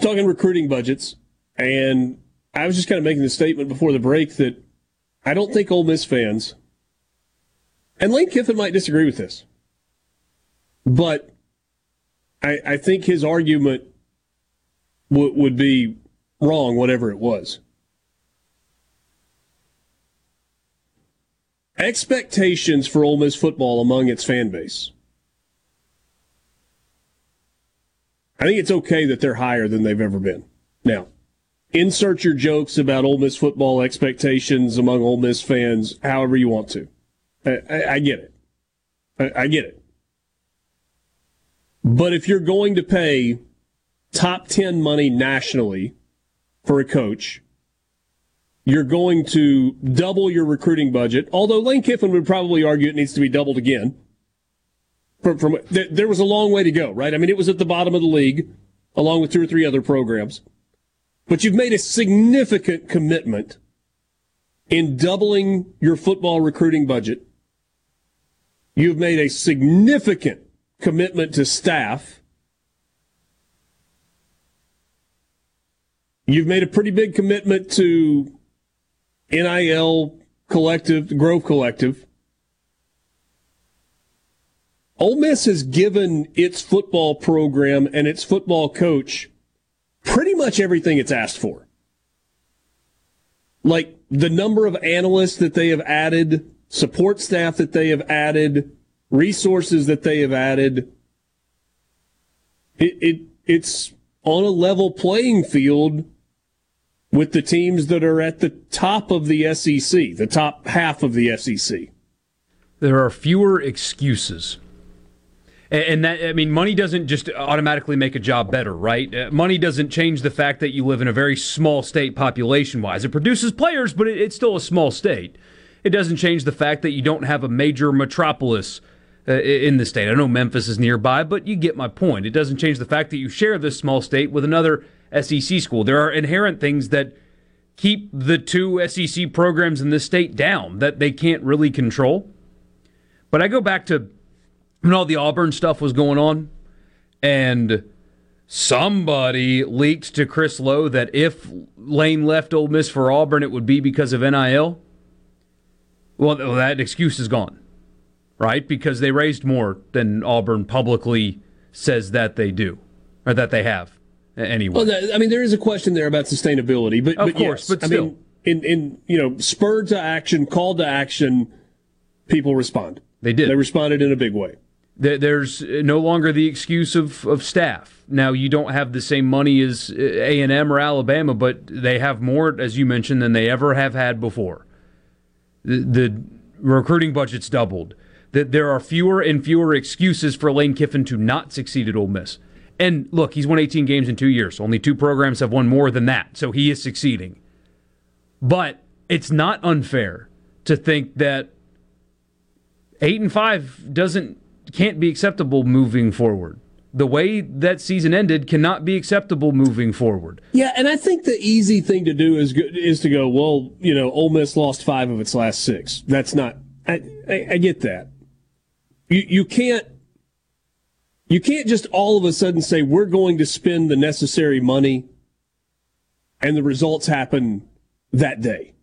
talking recruiting budgets, and I was just kind of making the statement before the break that I don't think Ole Miss fans, and Lane Kiffin might disagree with this, but I, I think his argument w- would be wrong, whatever it was. Expectations for Ole Miss football among its fan base. I think it's okay that they're higher than they've ever been. Now, insert your jokes about Ole Miss football expectations among Ole Miss fans however you want to. I, I, I get it. I, I get it. But if you're going to pay top 10 money nationally for a coach, you're going to double your recruiting budget. Although Lane Kiffin would probably argue it needs to be doubled again. From, from there was a long way to go, right? I mean, it was at the bottom of the league, along with two or three other programs. But you've made a significant commitment in doubling your football recruiting budget. You've made a significant commitment to staff. You've made a pretty big commitment to NIL collective, Grove Collective. Ole Miss has given its football program and its football coach pretty much everything it's asked for. Like the number of analysts that they have added, support staff that they have added, resources that they have added. It, it it's on a level playing field with the teams that are at the top of the SEC, the top half of the SEC. There are fewer excuses. And that, I mean, money doesn't just automatically make a job better, right? Uh, money doesn't change the fact that you live in a very small state population wise. It produces players, but it's still a small state. It doesn't change the fact that you don't have a major metropolis uh, in the state. I know Memphis is nearby, but you get my point. It doesn't change the fact that you share this small state with another SEC school. There are inherent things that keep the two SEC programs in this state down that they can't really control. But I go back to when all the Auburn stuff was going on, and somebody leaked to Chris Low that if Lane left Ole Miss for Auburn, it would be because of NIL. Well, that excuse is gone, right? Because they raised more than Auburn publicly says that they do, or that they have anyway. Well, I mean, there is a question there about sustainability, but of but course, yes. but I still, mean, in in you know, spurred to action, called to action, people respond. They did. They responded in a big way. There's no longer the excuse of, of staff. Now you don't have the same money as uh, A and M or Alabama, but they have more, as you mentioned, than they ever have had before. The, the recruiting budget's doubled. That there are fewer and fewer excuses for Lane Kiffin to not succeed at Ole Miss. And look, he's won 18 games in two years. Only two programs have won more than that, so he is succeeding. But it's not unfair to think that eight and five doesn't can't be acceptable moving forward. The way that season ended cannot be acceptable moving forward. Yeah, and I think the easy thing to do is is to go. Well, you know, Ole Miss lost five of its last six. That's not. I, I, I get that. You you can't You can't just all of a sudden say we're going to spend the necessary money and the results happen that day.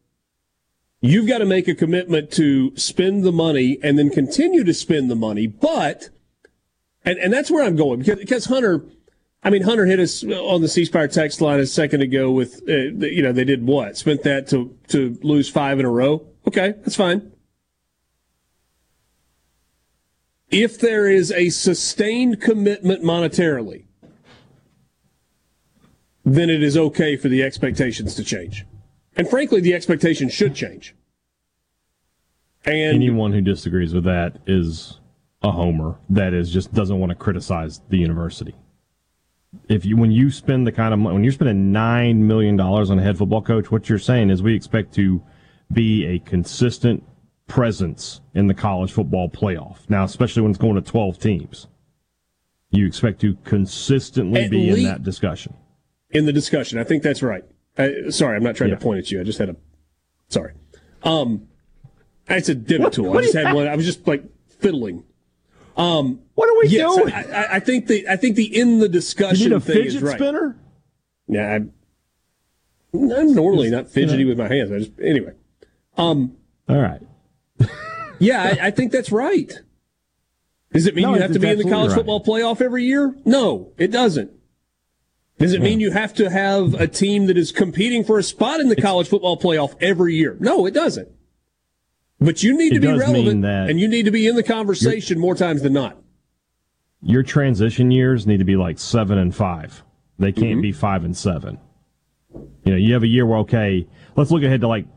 You've got to make a commitment to spend the money and then continue to spend the money. But, and, and that's where I'm going because, because Hunter, I mean, Hunter hit us on the C Spire text line a second ago with, uh, you know, they did what? Spent that to, to lose five in a row. Okay, that's fine. If there is a sustained commitment monetarily, then it is okay for the expectations to change. And frankly, the expectation should change. And anyone who disagrees with that is a homer. That is just doesn't want to criticize the university. If you when you spend the kind of money, when you're spending nine million dollars on a head football coach, what you're saying is we expect to be a consistent presence in the college football playoff. Now, especially when it's going to 12 teams, you expect to consistently At be in that discussion. In the discussion, I think that's right. Uh, sorry, I'm not trying yeah. to point at you. I just had a. Sorry. Um, it's a divot tool. I just had one. I was just like fiddling. Um, what are we yes, doing? I, I, think the I think the in the discussion you need a thing fidget is right. spinner. Yeah, I'm, I'm normally not fidgety with my hands. I just anyway. Um, all right. yeah, I, I, think that's right. Does it mean no, you have to be in the college right. football playoff every year? No, it doesn't. Does it mean you have to have a team that is competing for a spot in the college football playoff every year? No, it doesn't. But you need to be relevant and you need to be in the conversation more times than not. Your transition years need to be like seven and five. They can't mm-hmm. be five and seven. You know, you have a year where, okay, let's look ahead to like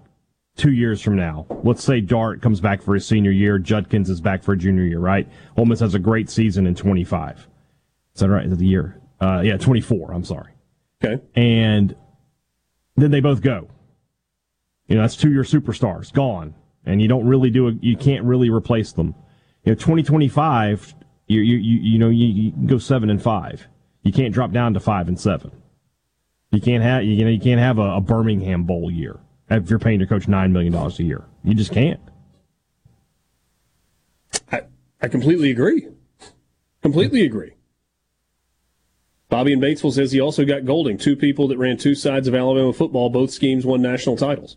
two years from now. Let's say Dart comes back for his senior year, Judkins is back for a junior year, right? Ole Miss has a great season in 25. Is that right? Is that the year? Uh, yeah, 24. I'm sorry. Okay. And then they both go. You know, that's two year superstars gone, and you don't really do it. You can't really replace them. You know, 2025, you you you, you know you, you go seven and five. You can't drop down to five and seven. You can't have you know you can't have a, a Birmingham Bowl year if you're paying your coach nine million dollars a year. You just can't. I I completely agree. Completely agree. Bobby in Batesville says he also got Golding, two people that ran two sides of Alabama football. Both schemes won national titles.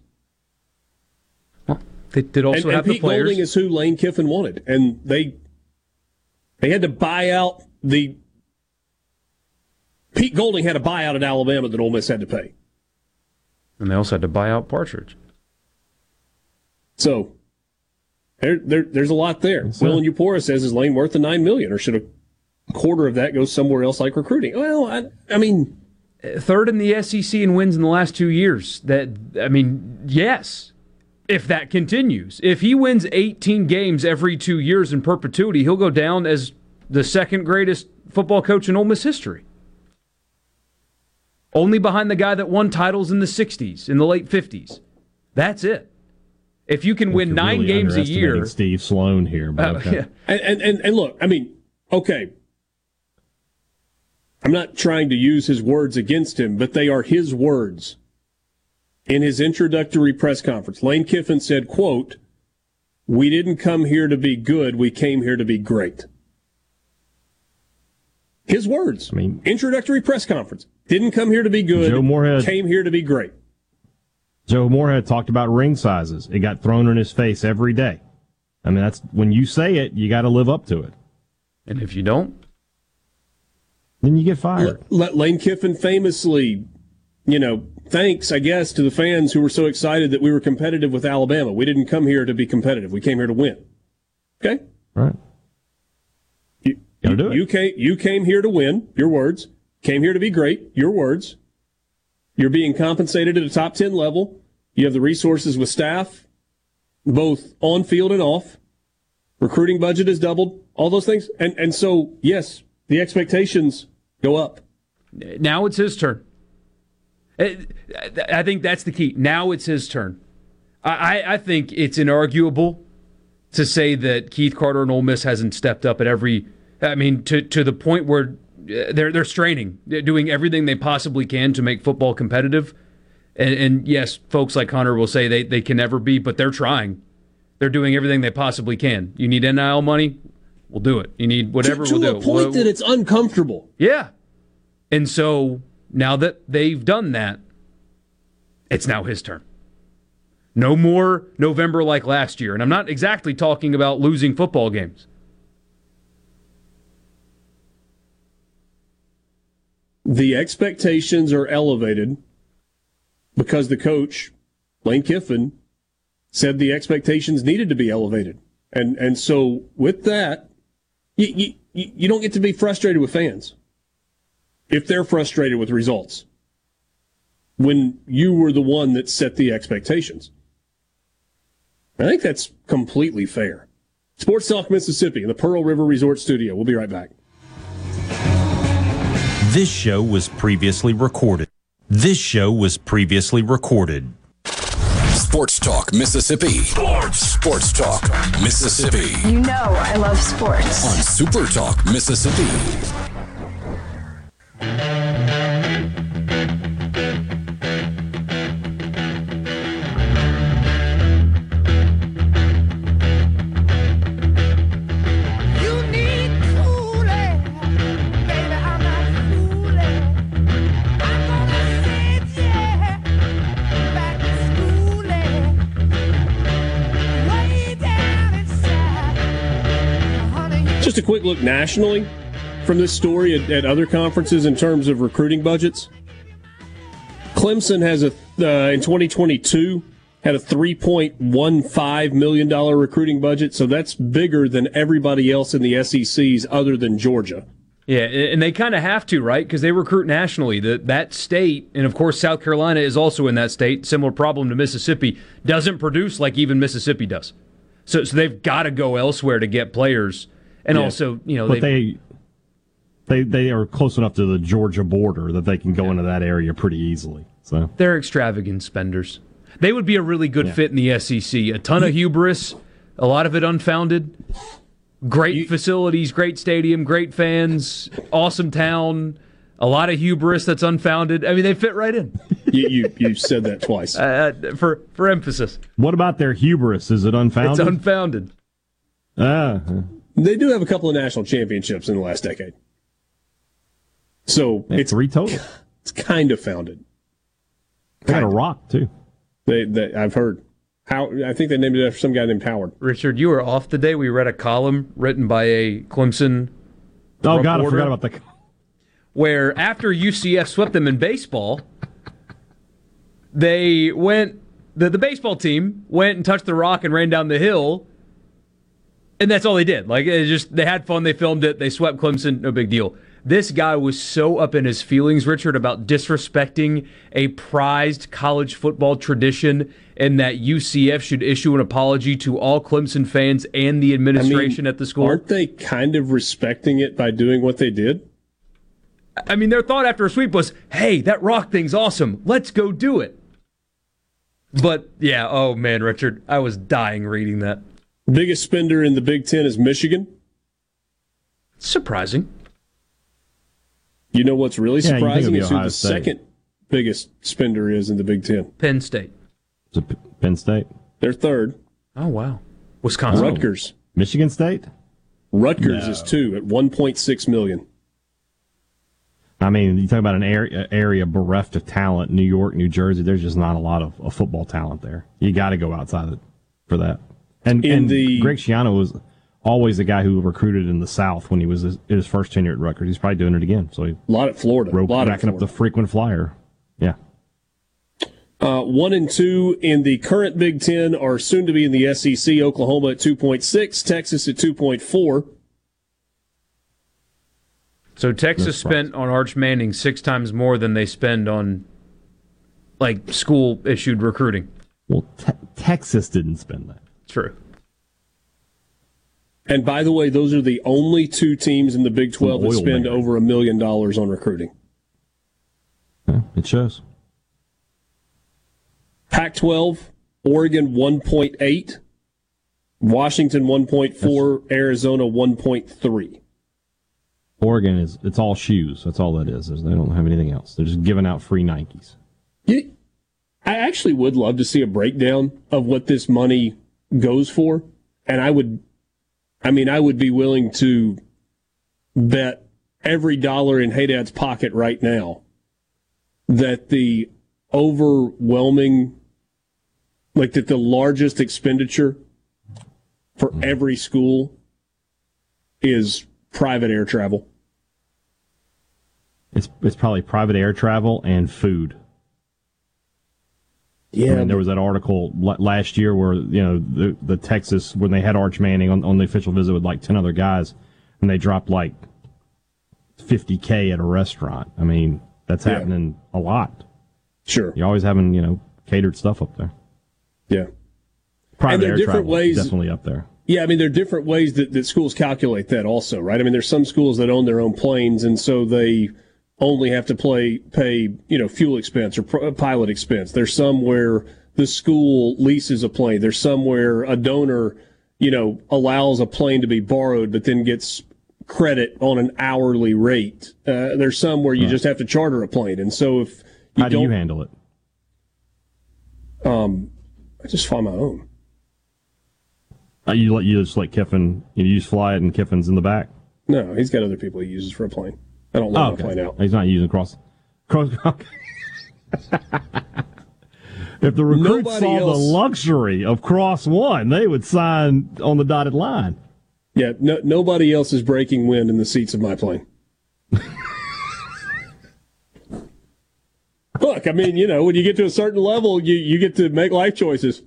Well, they did also and, have and Pete players. Golding is who Lane Kiffin wanted, and they they had to buy out the. Pete Golding had a buyout at Alabama that Ole Miss had to pay, and they also had to buy out Partridge. So there, there there's a lot there. Will and Upora says is Lane worth the nine million, or should have quarter of that goes somewhere else like recruiting. Well, I, I mean, third in the SEC in wins in the last two years. That I mean, yes. If that continues, if he wins 18 games every two years in perpetuity, he'll go down as the second greatest football coach in Ole Miss history. Only behind the guy that won titles in the 60s, in the late 50s. That's it. If you can win nine really games a year, Steve Sloan here. But uh, okay. yeah. and, and and look, I mean, okay, I'm not trying to use his words against him, but they are his words. In his introductory press conference, Lane Kiffin said, quote, we didn't come here to be good, we came here to be great. His words. I mean, introductory press conference. Didn't come here to be good. Joe Moorhead came here to be great. Joe Moorhead talked about ring sizes. It got thrown in his face every day. I mean, that's when you say it, you got to live up to it. And if you don't, then you get fired. Let Lane Kiffin famously, you know, thanks, I guess, to the fans who were so excited that we were competitive with Alabama. We didn't come here to be competitive. We came here to win. Okay? Right. You, you, do it. you came you came here to win, your words. Came here to be great, your words. You're being compensated at a top 10 level. You have the resources with staff, both on field and off. Recruiting budget has doubled, all those things. And and so, yes, the expectations go up. Now it's his turn. I think that's the key. Now it's his turn. I, I think it's inarguable to say that Keith Carter and Ole Miss hasn't stepped up at every. I mean, to to the point where uh, they're they're straining, they're doing everything they possibly can to make football competitive. And, and yes, folks like Hunter will say they, they can never be, but they're trying. They're doing everything they possibly can. You need NIL money, We'll do it. You need whatever. to, to we'll a do. point We'll- that it's uncomfortable. yeah. And so now that they've done that, it's now his turn. No more November like last year. And I'm not exactly talking about losing football games. The expectations are elevated because the coach, Lane Kiffin, said the expectations needed to be elevated. And and so with that, you, you, you don't get to be frustrated with fans if they're frustrated with results when you were the one that set the expectations. I think that's completely fair. Sports Talk Mississippi in the Pearl River Resort Studio. We'll be right back. This show was previously recorded. This show was previously recorded. Sports Talk Mississippi. Sports. Sports Talk Mississippi. You know I love sports. On Super Talk Mississippi. Just a quick look nationally from this story at, at other conferences in terms of recruiting budgets. Clemson has a uh, in 2022 had a 3.15 million dollar recruiting budget, so that's bigger than everybody else in the SECs other than Georgia. Yeah, and they kind of have to, right? Because they recruit nationally. That that state, and of course South Carolina is also in that state. Similar problem to Mississippi. Doesn't produce like even Mississippi does. So, so they've got to go elsewhere to get players, and Yeah. also you know but they they they are close enough to the Georgia border that they can go into that area pretty easily. So They're extravagant spenders. They would be a really good fit in the SEC. A ton of hubris, a lot of it unfounded. Great facilities, great stadium, great fans, awesome town. A lot of hubris that's unfounded. I mean, they fit right in. you you, you said that twice. Uh, for for emphasis, what about their hubris? Is it unfounded? it's unfounded. Ah, They do have a couple of national championships in the last decade, so it's three total. It's kind of founded. They got a rock too. They, they I've heard. How I think they named it after some guy named Howard. Richard, you were off the day we read a column written by a Clemson. Oh God, I forgot about the. where after UCF swept them in baseball, they went the, the baseball team went and touched the rock and ran down the hill. And that's all they did. Like it just they had fun, they filmed it, they swept Clemson, no big deal. This guy was so up in his feelings, Richard, about disrespecting a prized college football tradition and that UCF should issue an apology to all Clemson fans and the administration at the school. Aren't they kind of respecting it by doing what they did? I mean, their thought after a sweep was, "Hey, that rock thing's awesome. Let's go do it." But yeah, oh man, Richard, I was dying reading that. Biggest spender in the Big Ten is Michigan. Surprising. You know what's really Yeah, you think it'd surprising be is who the State. second biggest spender is in the Big Ten. Penn State. Is it P- Penn State? They're third. Oh wow. Wisconsin. Rutgers. Michigan State. Rutgers No. is two at 1.6 million. I mean, you talk about an area, area bereft of talent. New York, New Jersey. There's just not a lot of, of football talent there. You got to go outside of, for that. And, In and the- Greg Schiano was always the guy who recruited in the South when he was his, his first tenure at Rutgers. He's probably doing it again. So he A lot at Florida. wrote a lot backing at up the frequent flyer. Yeah. Uh, one and two in the current Big Ten are soon to be in the SEC. Oklahoma at 2.6, Texas at 2.4. So Texas That's spent on Arch Manning six times more than they spend on like school issued recruiting. Well, te- Texas didn't spend that. True. And by the way, those are the only two teams in the Big 12 that spend maker. over a million dollars on recruiting. Yeah, it shows. Pac 12, Oregon 1.8, Washington 1.4, Arizona 1.3. Oregon is it's all shoes. That's all that is. is They don't have anything else. They're just giving out free Nikes. You, I actually would love to see a breakdown of what this money goes for, and I would, I mean, I would be willing to bet every dollar in Haydad's pocket right now that the overwhelming, like that the largest expenditure for mm-hmm. every school is private air travel. It's it's probably private air travel and food. Yeah, I mean, there was that article l- last year where you know the the Texas when they had Arch Manning on, on the official visit with like ten other guys, and they dropped like fifty k at a restaurant. I mean, that's Yeah. happening a lot. Sure, you're always having you know catered stuff up there. Yeah, Private there are air different travel ways- definitely up there. Yeah, I mean, there are different ways that, that schools calculate that also, right? I mean, there's some schools that own their own planes, and so they only have to play, pay, you know, fuel expense or pro- pilot expense. There's some where the school leases a plane. There's some where a donor, you know, allows a plane to be borrowed, but then gets credit on an hourly rate. Uh, there's some where you just have to charter a plane, and so if you How do you handle it? um, I just fly my own. Uh, you let you just let Kiffin you just fly it and Kiffin's in the back. No, he's got other people he uses for a plane. I don't let Oh, okay. out. He's not using cross. cross if the recruits Nobody saw else- the luxury of cross one, they would sign on the dotted line. Yeah, no, nobody else is breaking wind in the seats of my plane. Look, I mean, you know, when you get to a certain level, you, you get to make life choices.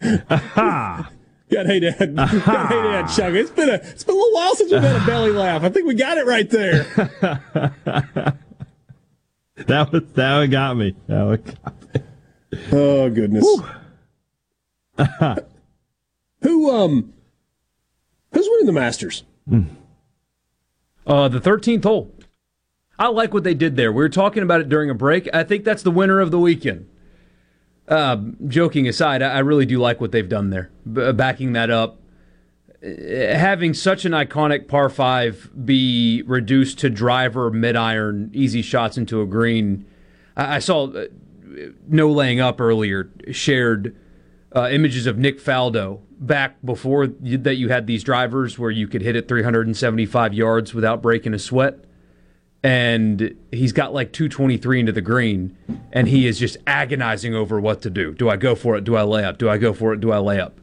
Aha! Got hey dad, got hey dad, Chuck. It's been a it's been a little while since we've had a belly laugh. I think we got it right there. That was that one got me. That one got me. Oh goodness. Who um who's winning the Masters? Uh, the 13th hole. I like what they did there. We were talking about it during a break. I think that's the winner of the weekend. Uh, joking aside, I really do like what they've done there. B- backing that up, Uh, having such an iconic par five be reduced to driver, mid iron, easy shots into a green. I, I saw uh, no laying up earlier shared uh, images of Nick Faldo back before you, that you had these drivers where you could hit it 375 yards without breaking a sweat. And he's got like 223 into the green, and he is just agonizing over what to do. Do I go for it? Do I lay up? Do I go for it? Do I lay up?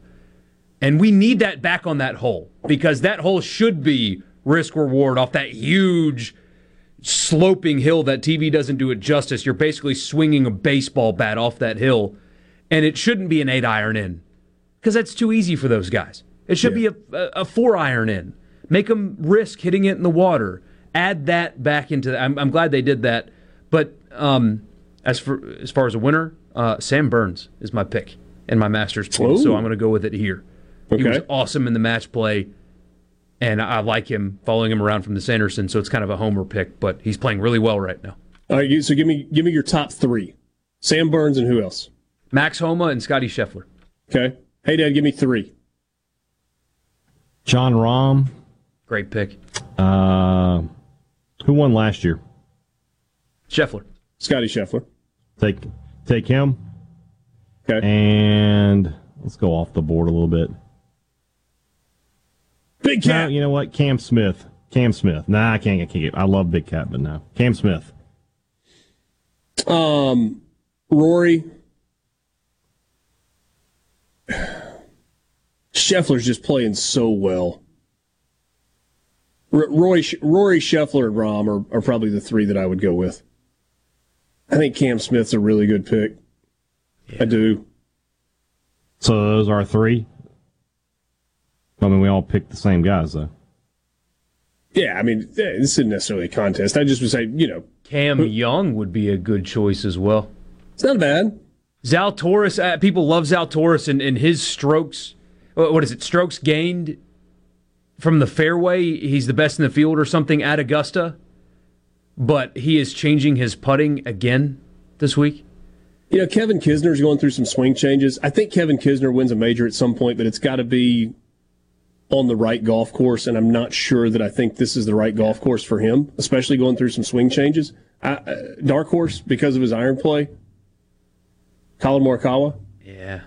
And we need that back on that hole because that hole should be risk reward off that huge sloping hill that TV doesn't do it justice. You're basically swinging a baseball bat off that hill, and it shouldn't be an eight iron in because that's too easy for those guys. It should be a, a, a four iron in. Make them risk hitting it in the water. Add that back into. I'm, I'm glad they did that. But um, as for as far as a winner, uh, Sam Burns is my pick in my Masters pool. So I'm going to go with it here. He was awesome in the match play and I like him following him around from the Sanderson, so it's kind of a homer pick, but he's playing really well right now. All right, you- so give me give me your top three. Sam Burns and who else? Max Homa and Scottie Scheffler. Okay. Hey dad, give me three. Jon Rahm. Great pick. Uh, who won last year? Scheffler. Scottie Scheffler. Take take him. Okay. And let's go off the board a little bit. Big Cat. you know what? Cam Smith. Cam Smith. Nah, I can't. I can't. I love Big Cat, but no. Cam Smith. Um, Rory. Scheffler's just playing so well. R- Roy, Rory, Scheffler, and Rahm are, are probably the three that I would go with. I think Cam Smith's a really good pick. I do. So those are three. I mean, we all picked the same guys, though. Yeah, I mean, eh, this isn't necessarily a contest. I just would say, you know, Cam Young would be a good choice as well. It's not bad. Zalatoris, uh, people love Zalatoris and, and his strokes. What what is it? Strokes gained from the fairway. He's the best in the field or something at Augusta. But he is changing his putting again this week. You know, Kevin Kisner's going through some swing changes. I think Kevin Kisner wins a major at some point, but it's got to be on the right golf course, and I'm not sure that I think this is the right golf course for him, especially going through some swing changes. I, uh, dark horse because of his iron play. Collin Morikawa. Yeah.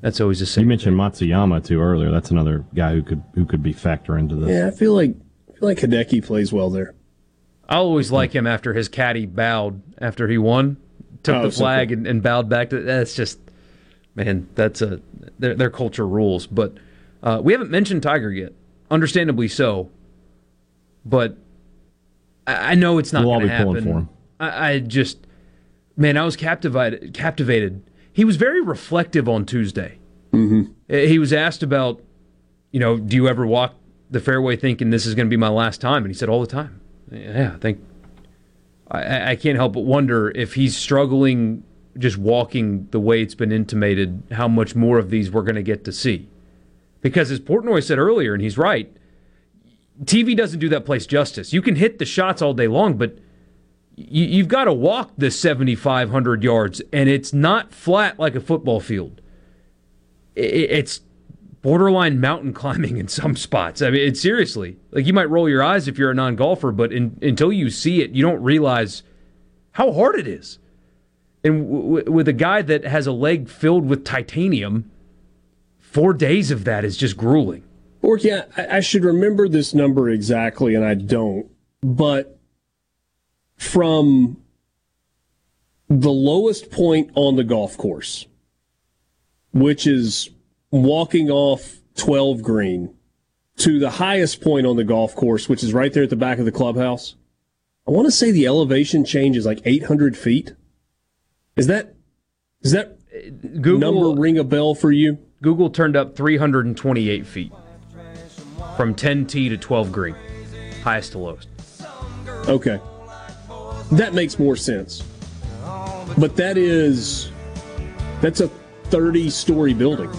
That's always the same. You mentioned Matsuyama too earlier. That's another guy who could who could be factor into this. Yeah, I feel like I feel like Hideki plays well there. I always like him after his caddy bowed after he won, took Oh, the flag and, and bowed back to. That's just, man, that's a their, their culture rules. But uh, we haven't mentioned Tiger yet, understandably so. But I, I know it's not We'll all going to pulling happen. for him. I, I just, man, I was captivated. Captivated. He was very reflective on Tuesday. Mm-hmm. He was asked about, you know, do you ever walk the fairway thinking this is going to be my last time? And he said all the time. Yeah, I think I, I can't help but wonder if he's struggling just walking the way it's been intimated, how much more of these we're going to get to see. Because as Portnoy said earlier, and he's right, TV doesn't do that place justice. You can hit the shots all day long, but you, you've got to walk the 7,500 yards, and it's not flat like a football field. It's borderline mountain climbing in some spots. I mean, it's seriously like you might roll your eyes if you're a non golfer, but in, until you see it, you don't realize how hard it is. And w- w- with a guy that has a leg filled with titanium, four days of that is just grueling. Or yeah, I should remember this number exactly, and I don't. But from the lowest point on the golf course, which is walking off 12 green, to the highest point on the golf course, which is right there at the back of the clubhouse, I want to say the elevation change is like 800 feet. Is that is that Google, number ring a bell for you? Google turned up 328 feet from 10T to 12 green, highest to lowest. Okay. That makes more sense. But that is that's a 30 story building.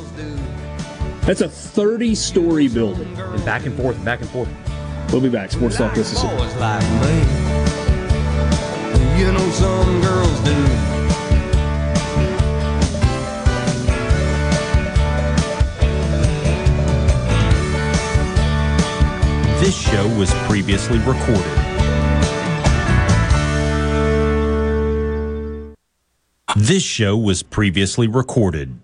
That's a 30 story building. And back and forth, back and forth. We'll be back. Sports Talk Mississippi. like me. You know some girls do. This show was previously recorded. This show was previously recorded.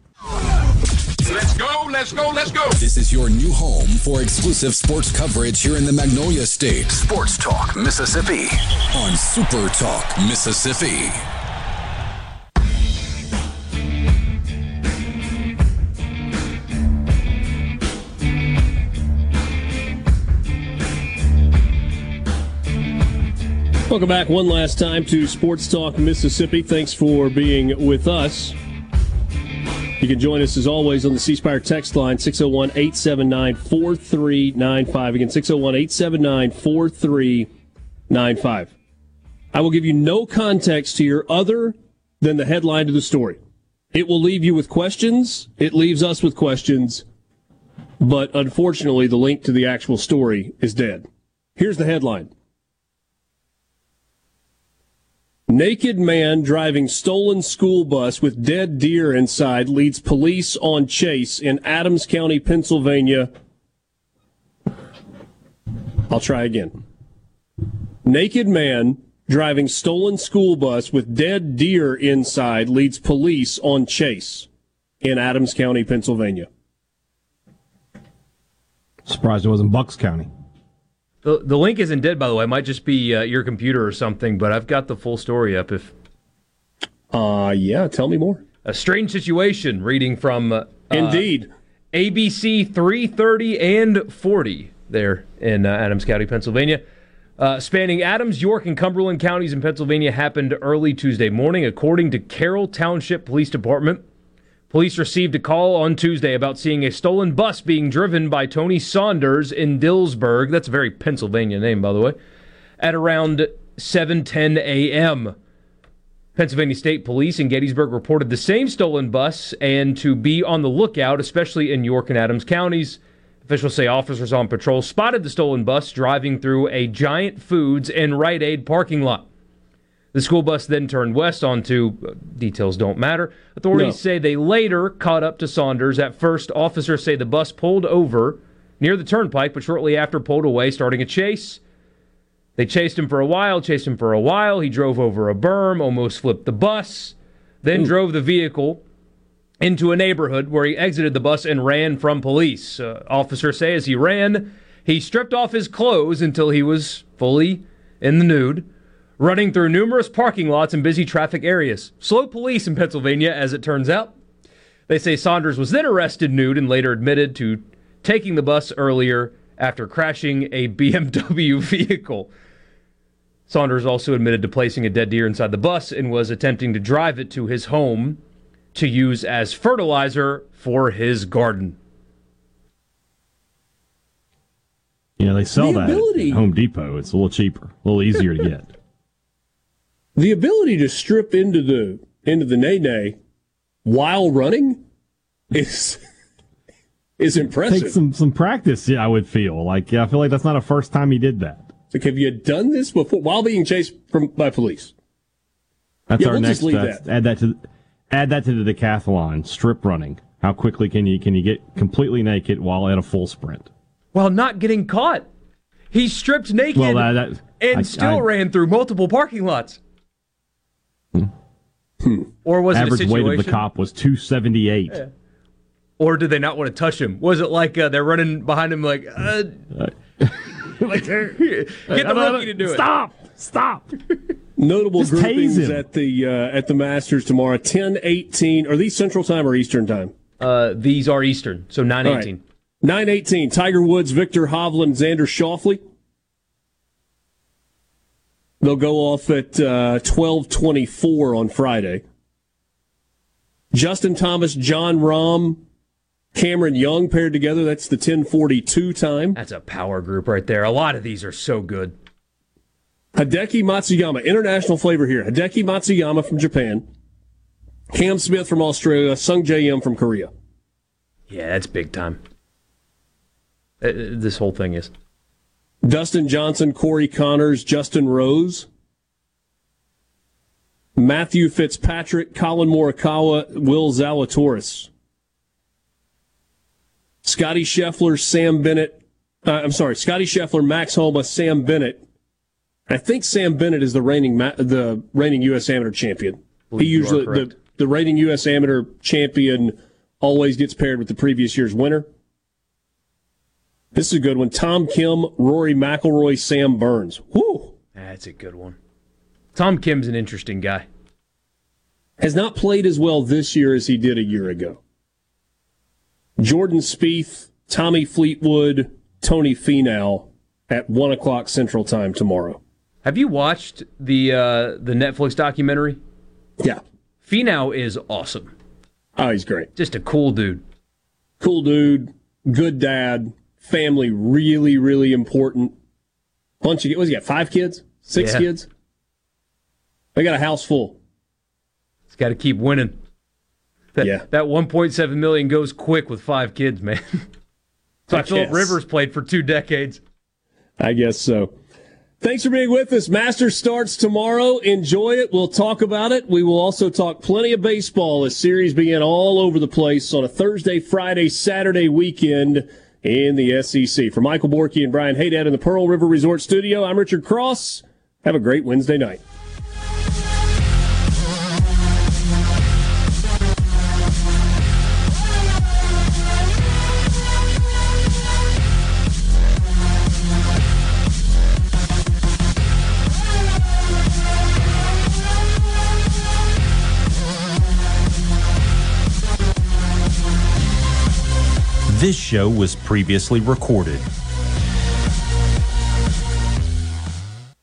Let's go, let's go, let's go. This is your new home for exclusive sports coverage here in the Magnolia State. Sports Talk Mississippi on Super Talk Mississippi. Welcome back one last time to Sports Talk Mississippi. Thanks for being with us. You can join us as always on the C Spire text line 601 879 4395. Again, 601 879 4395. I will give you no context here other than the headline to the story. It will leave you with questions. It leaves us with questions. But unfortunately, the link to the actual story is dead. Here's the headline. Naked man driving stolen school bus with dead deer inside leads police on chase in Adams County, Pennsylvania. I'll try again. Naked man driving stolen school bus with dead deer inside leads police on chase in Adams County, Pennsylvania. Surprised it wasn't Bucks County. The, the link isn't dead, by the way. It might just be uh, your computer or something, but I've got the full story up. If uh, yeah, tell me more. A strange situation. Reading from uh, Indeed. ABC 330 and 40 there in uh, Adams County, Pennsylvania. Uh, spanning Adams, York, and Cumberland counties in Pennsylvania happened early Tuesday morning, according to Carroll Township Police Department. Police received a call on Tuesday about seeing a stolen bus being driven by Tony Saunders in Dillsburg. That's a very Pennsylvania name, by the way. At around 7:10 a.m. Pennsylvania State Police in Gettysburg reported the same stolen bus and to be on the lookout, especially in York and Adams counties. Officials say officers on patrol spotted the stolen bus driving through a Giant Foods and Rite Aid parking lot. The school bus then turned west onto uh, details don't matter. Authorities No. say they later caught up to Saunders. At first, officers say the bus pulled over near the turnpike, but shortly after pulled away, starting a chase. They chased him for a while, chased him for a while. He drove over a berm, almost flipped the bus, then drove the vehicle into a neighborhood where he exited the bus and ran from police. Uh, officers say as he ran, he stripped off his clothes until he was fully in the nude, running through numerous parking lots and busy traffic areas. Slow police in Pennsylvania, as it turns out. They say Saunders was then arrested nude and later admitted to taking the bus earlier after crashing a BMW vehicle. Saunders also admitted to placing a dead deer inside the bus and was attempting to drive it to his home to use as fertilizer for his garden. You know, they sell The that at Home Depot. It's a little cheaper, a little easier to get. The ability to strip into the into the nay nay while running is is impressive. Take some some practice. Yeah, I would feel like yeah, I feel like that's not a first time he did that. Like, have you done this before while being chased from by police? That's Yeah, our we'll next. just leave that's- that. Add that to add that to the decathlon strip running. How quickly can you can you get completely naked while at a full sprint? While not getting caught. He stripped naked Well, that, that and I- still I- ran through multiple parking lots. Or was average it a weight of the cop was two seventy eight. Yeah. Or did they not want to touch him? Was it like uh, they're running behind him like, uh, like get the rookie to do it? Stop! Stop! Notable Just tase groupings him. at the uh, at the Masters tomorrow. 10, 18. Are these Central Time or Eastern Time? Uh, these are Eastern, so nine All eighteen. right. 918. Tiger Woods, Viktor Hovland, Xander Schauffele. They'll go off at uh, 1224 on Friday. Justin Thomas, Jon Rahm, Cameron Young paired together. That's the 1042 time. That's a power group right there. A lot of these are so good. Hideki Matsuyama, international flavor here. Hideki Matsuyama from Japan. Cam Smith from Australia. Sungjae Im from Korea. Yeah, that's big time. Uh, this whole thing is. Dustin Johnson, Corey Conners, Justin Rose, Matthew Fitzpatrick, Collin Morikawa, Will Zalatoris, Scottie Scheffler, Sam Bennett. Uh, I'm sorry, Scottie Scheffler, Max Homa, Sam Bennett. I think Sam Bennett is the reigning the reigning U.S. Amateur champion. He Believe you are usually the, the reigning U.S. Amateur champion always gets paired with the previous year's winner. This is a good one. Tom Kim, Rory McIlroy, Sam Burns. Whoo! That's a good one. Tom Kim's an interesting guy. Has not played as well this year as he did a year ago. Jordan Spieth, Tommy Fleetwood, Tony Finau at one o'clock Central Time tomorrow. Have you watched the uh, the Netflix documentary? Yeah. Finau is awesome. Oh, he's great. Just a cool dude. Cool dude, good dad, family really, really important. Bunch of kids. what's he got? Five kids? Six Yeah. kids? They got a house full. He's got to keep winning. That, Yeah. That 1.7 million goes quick with five kids, man. so I Philip. Rivers played for two decades. I guess so. Thanks for being with us. Master starts tomorrow. Enjoy it. We'll talk about it. We will also talk plenty of baseball as series begin all over the place on a Thursday, Friday, Saturday weekend in the SEC. For Michael Borky and Brian Haydad in the Pearl River Resort Studio, I'm Richard Cross. Have a great Wednesday night. This show was previously recorded.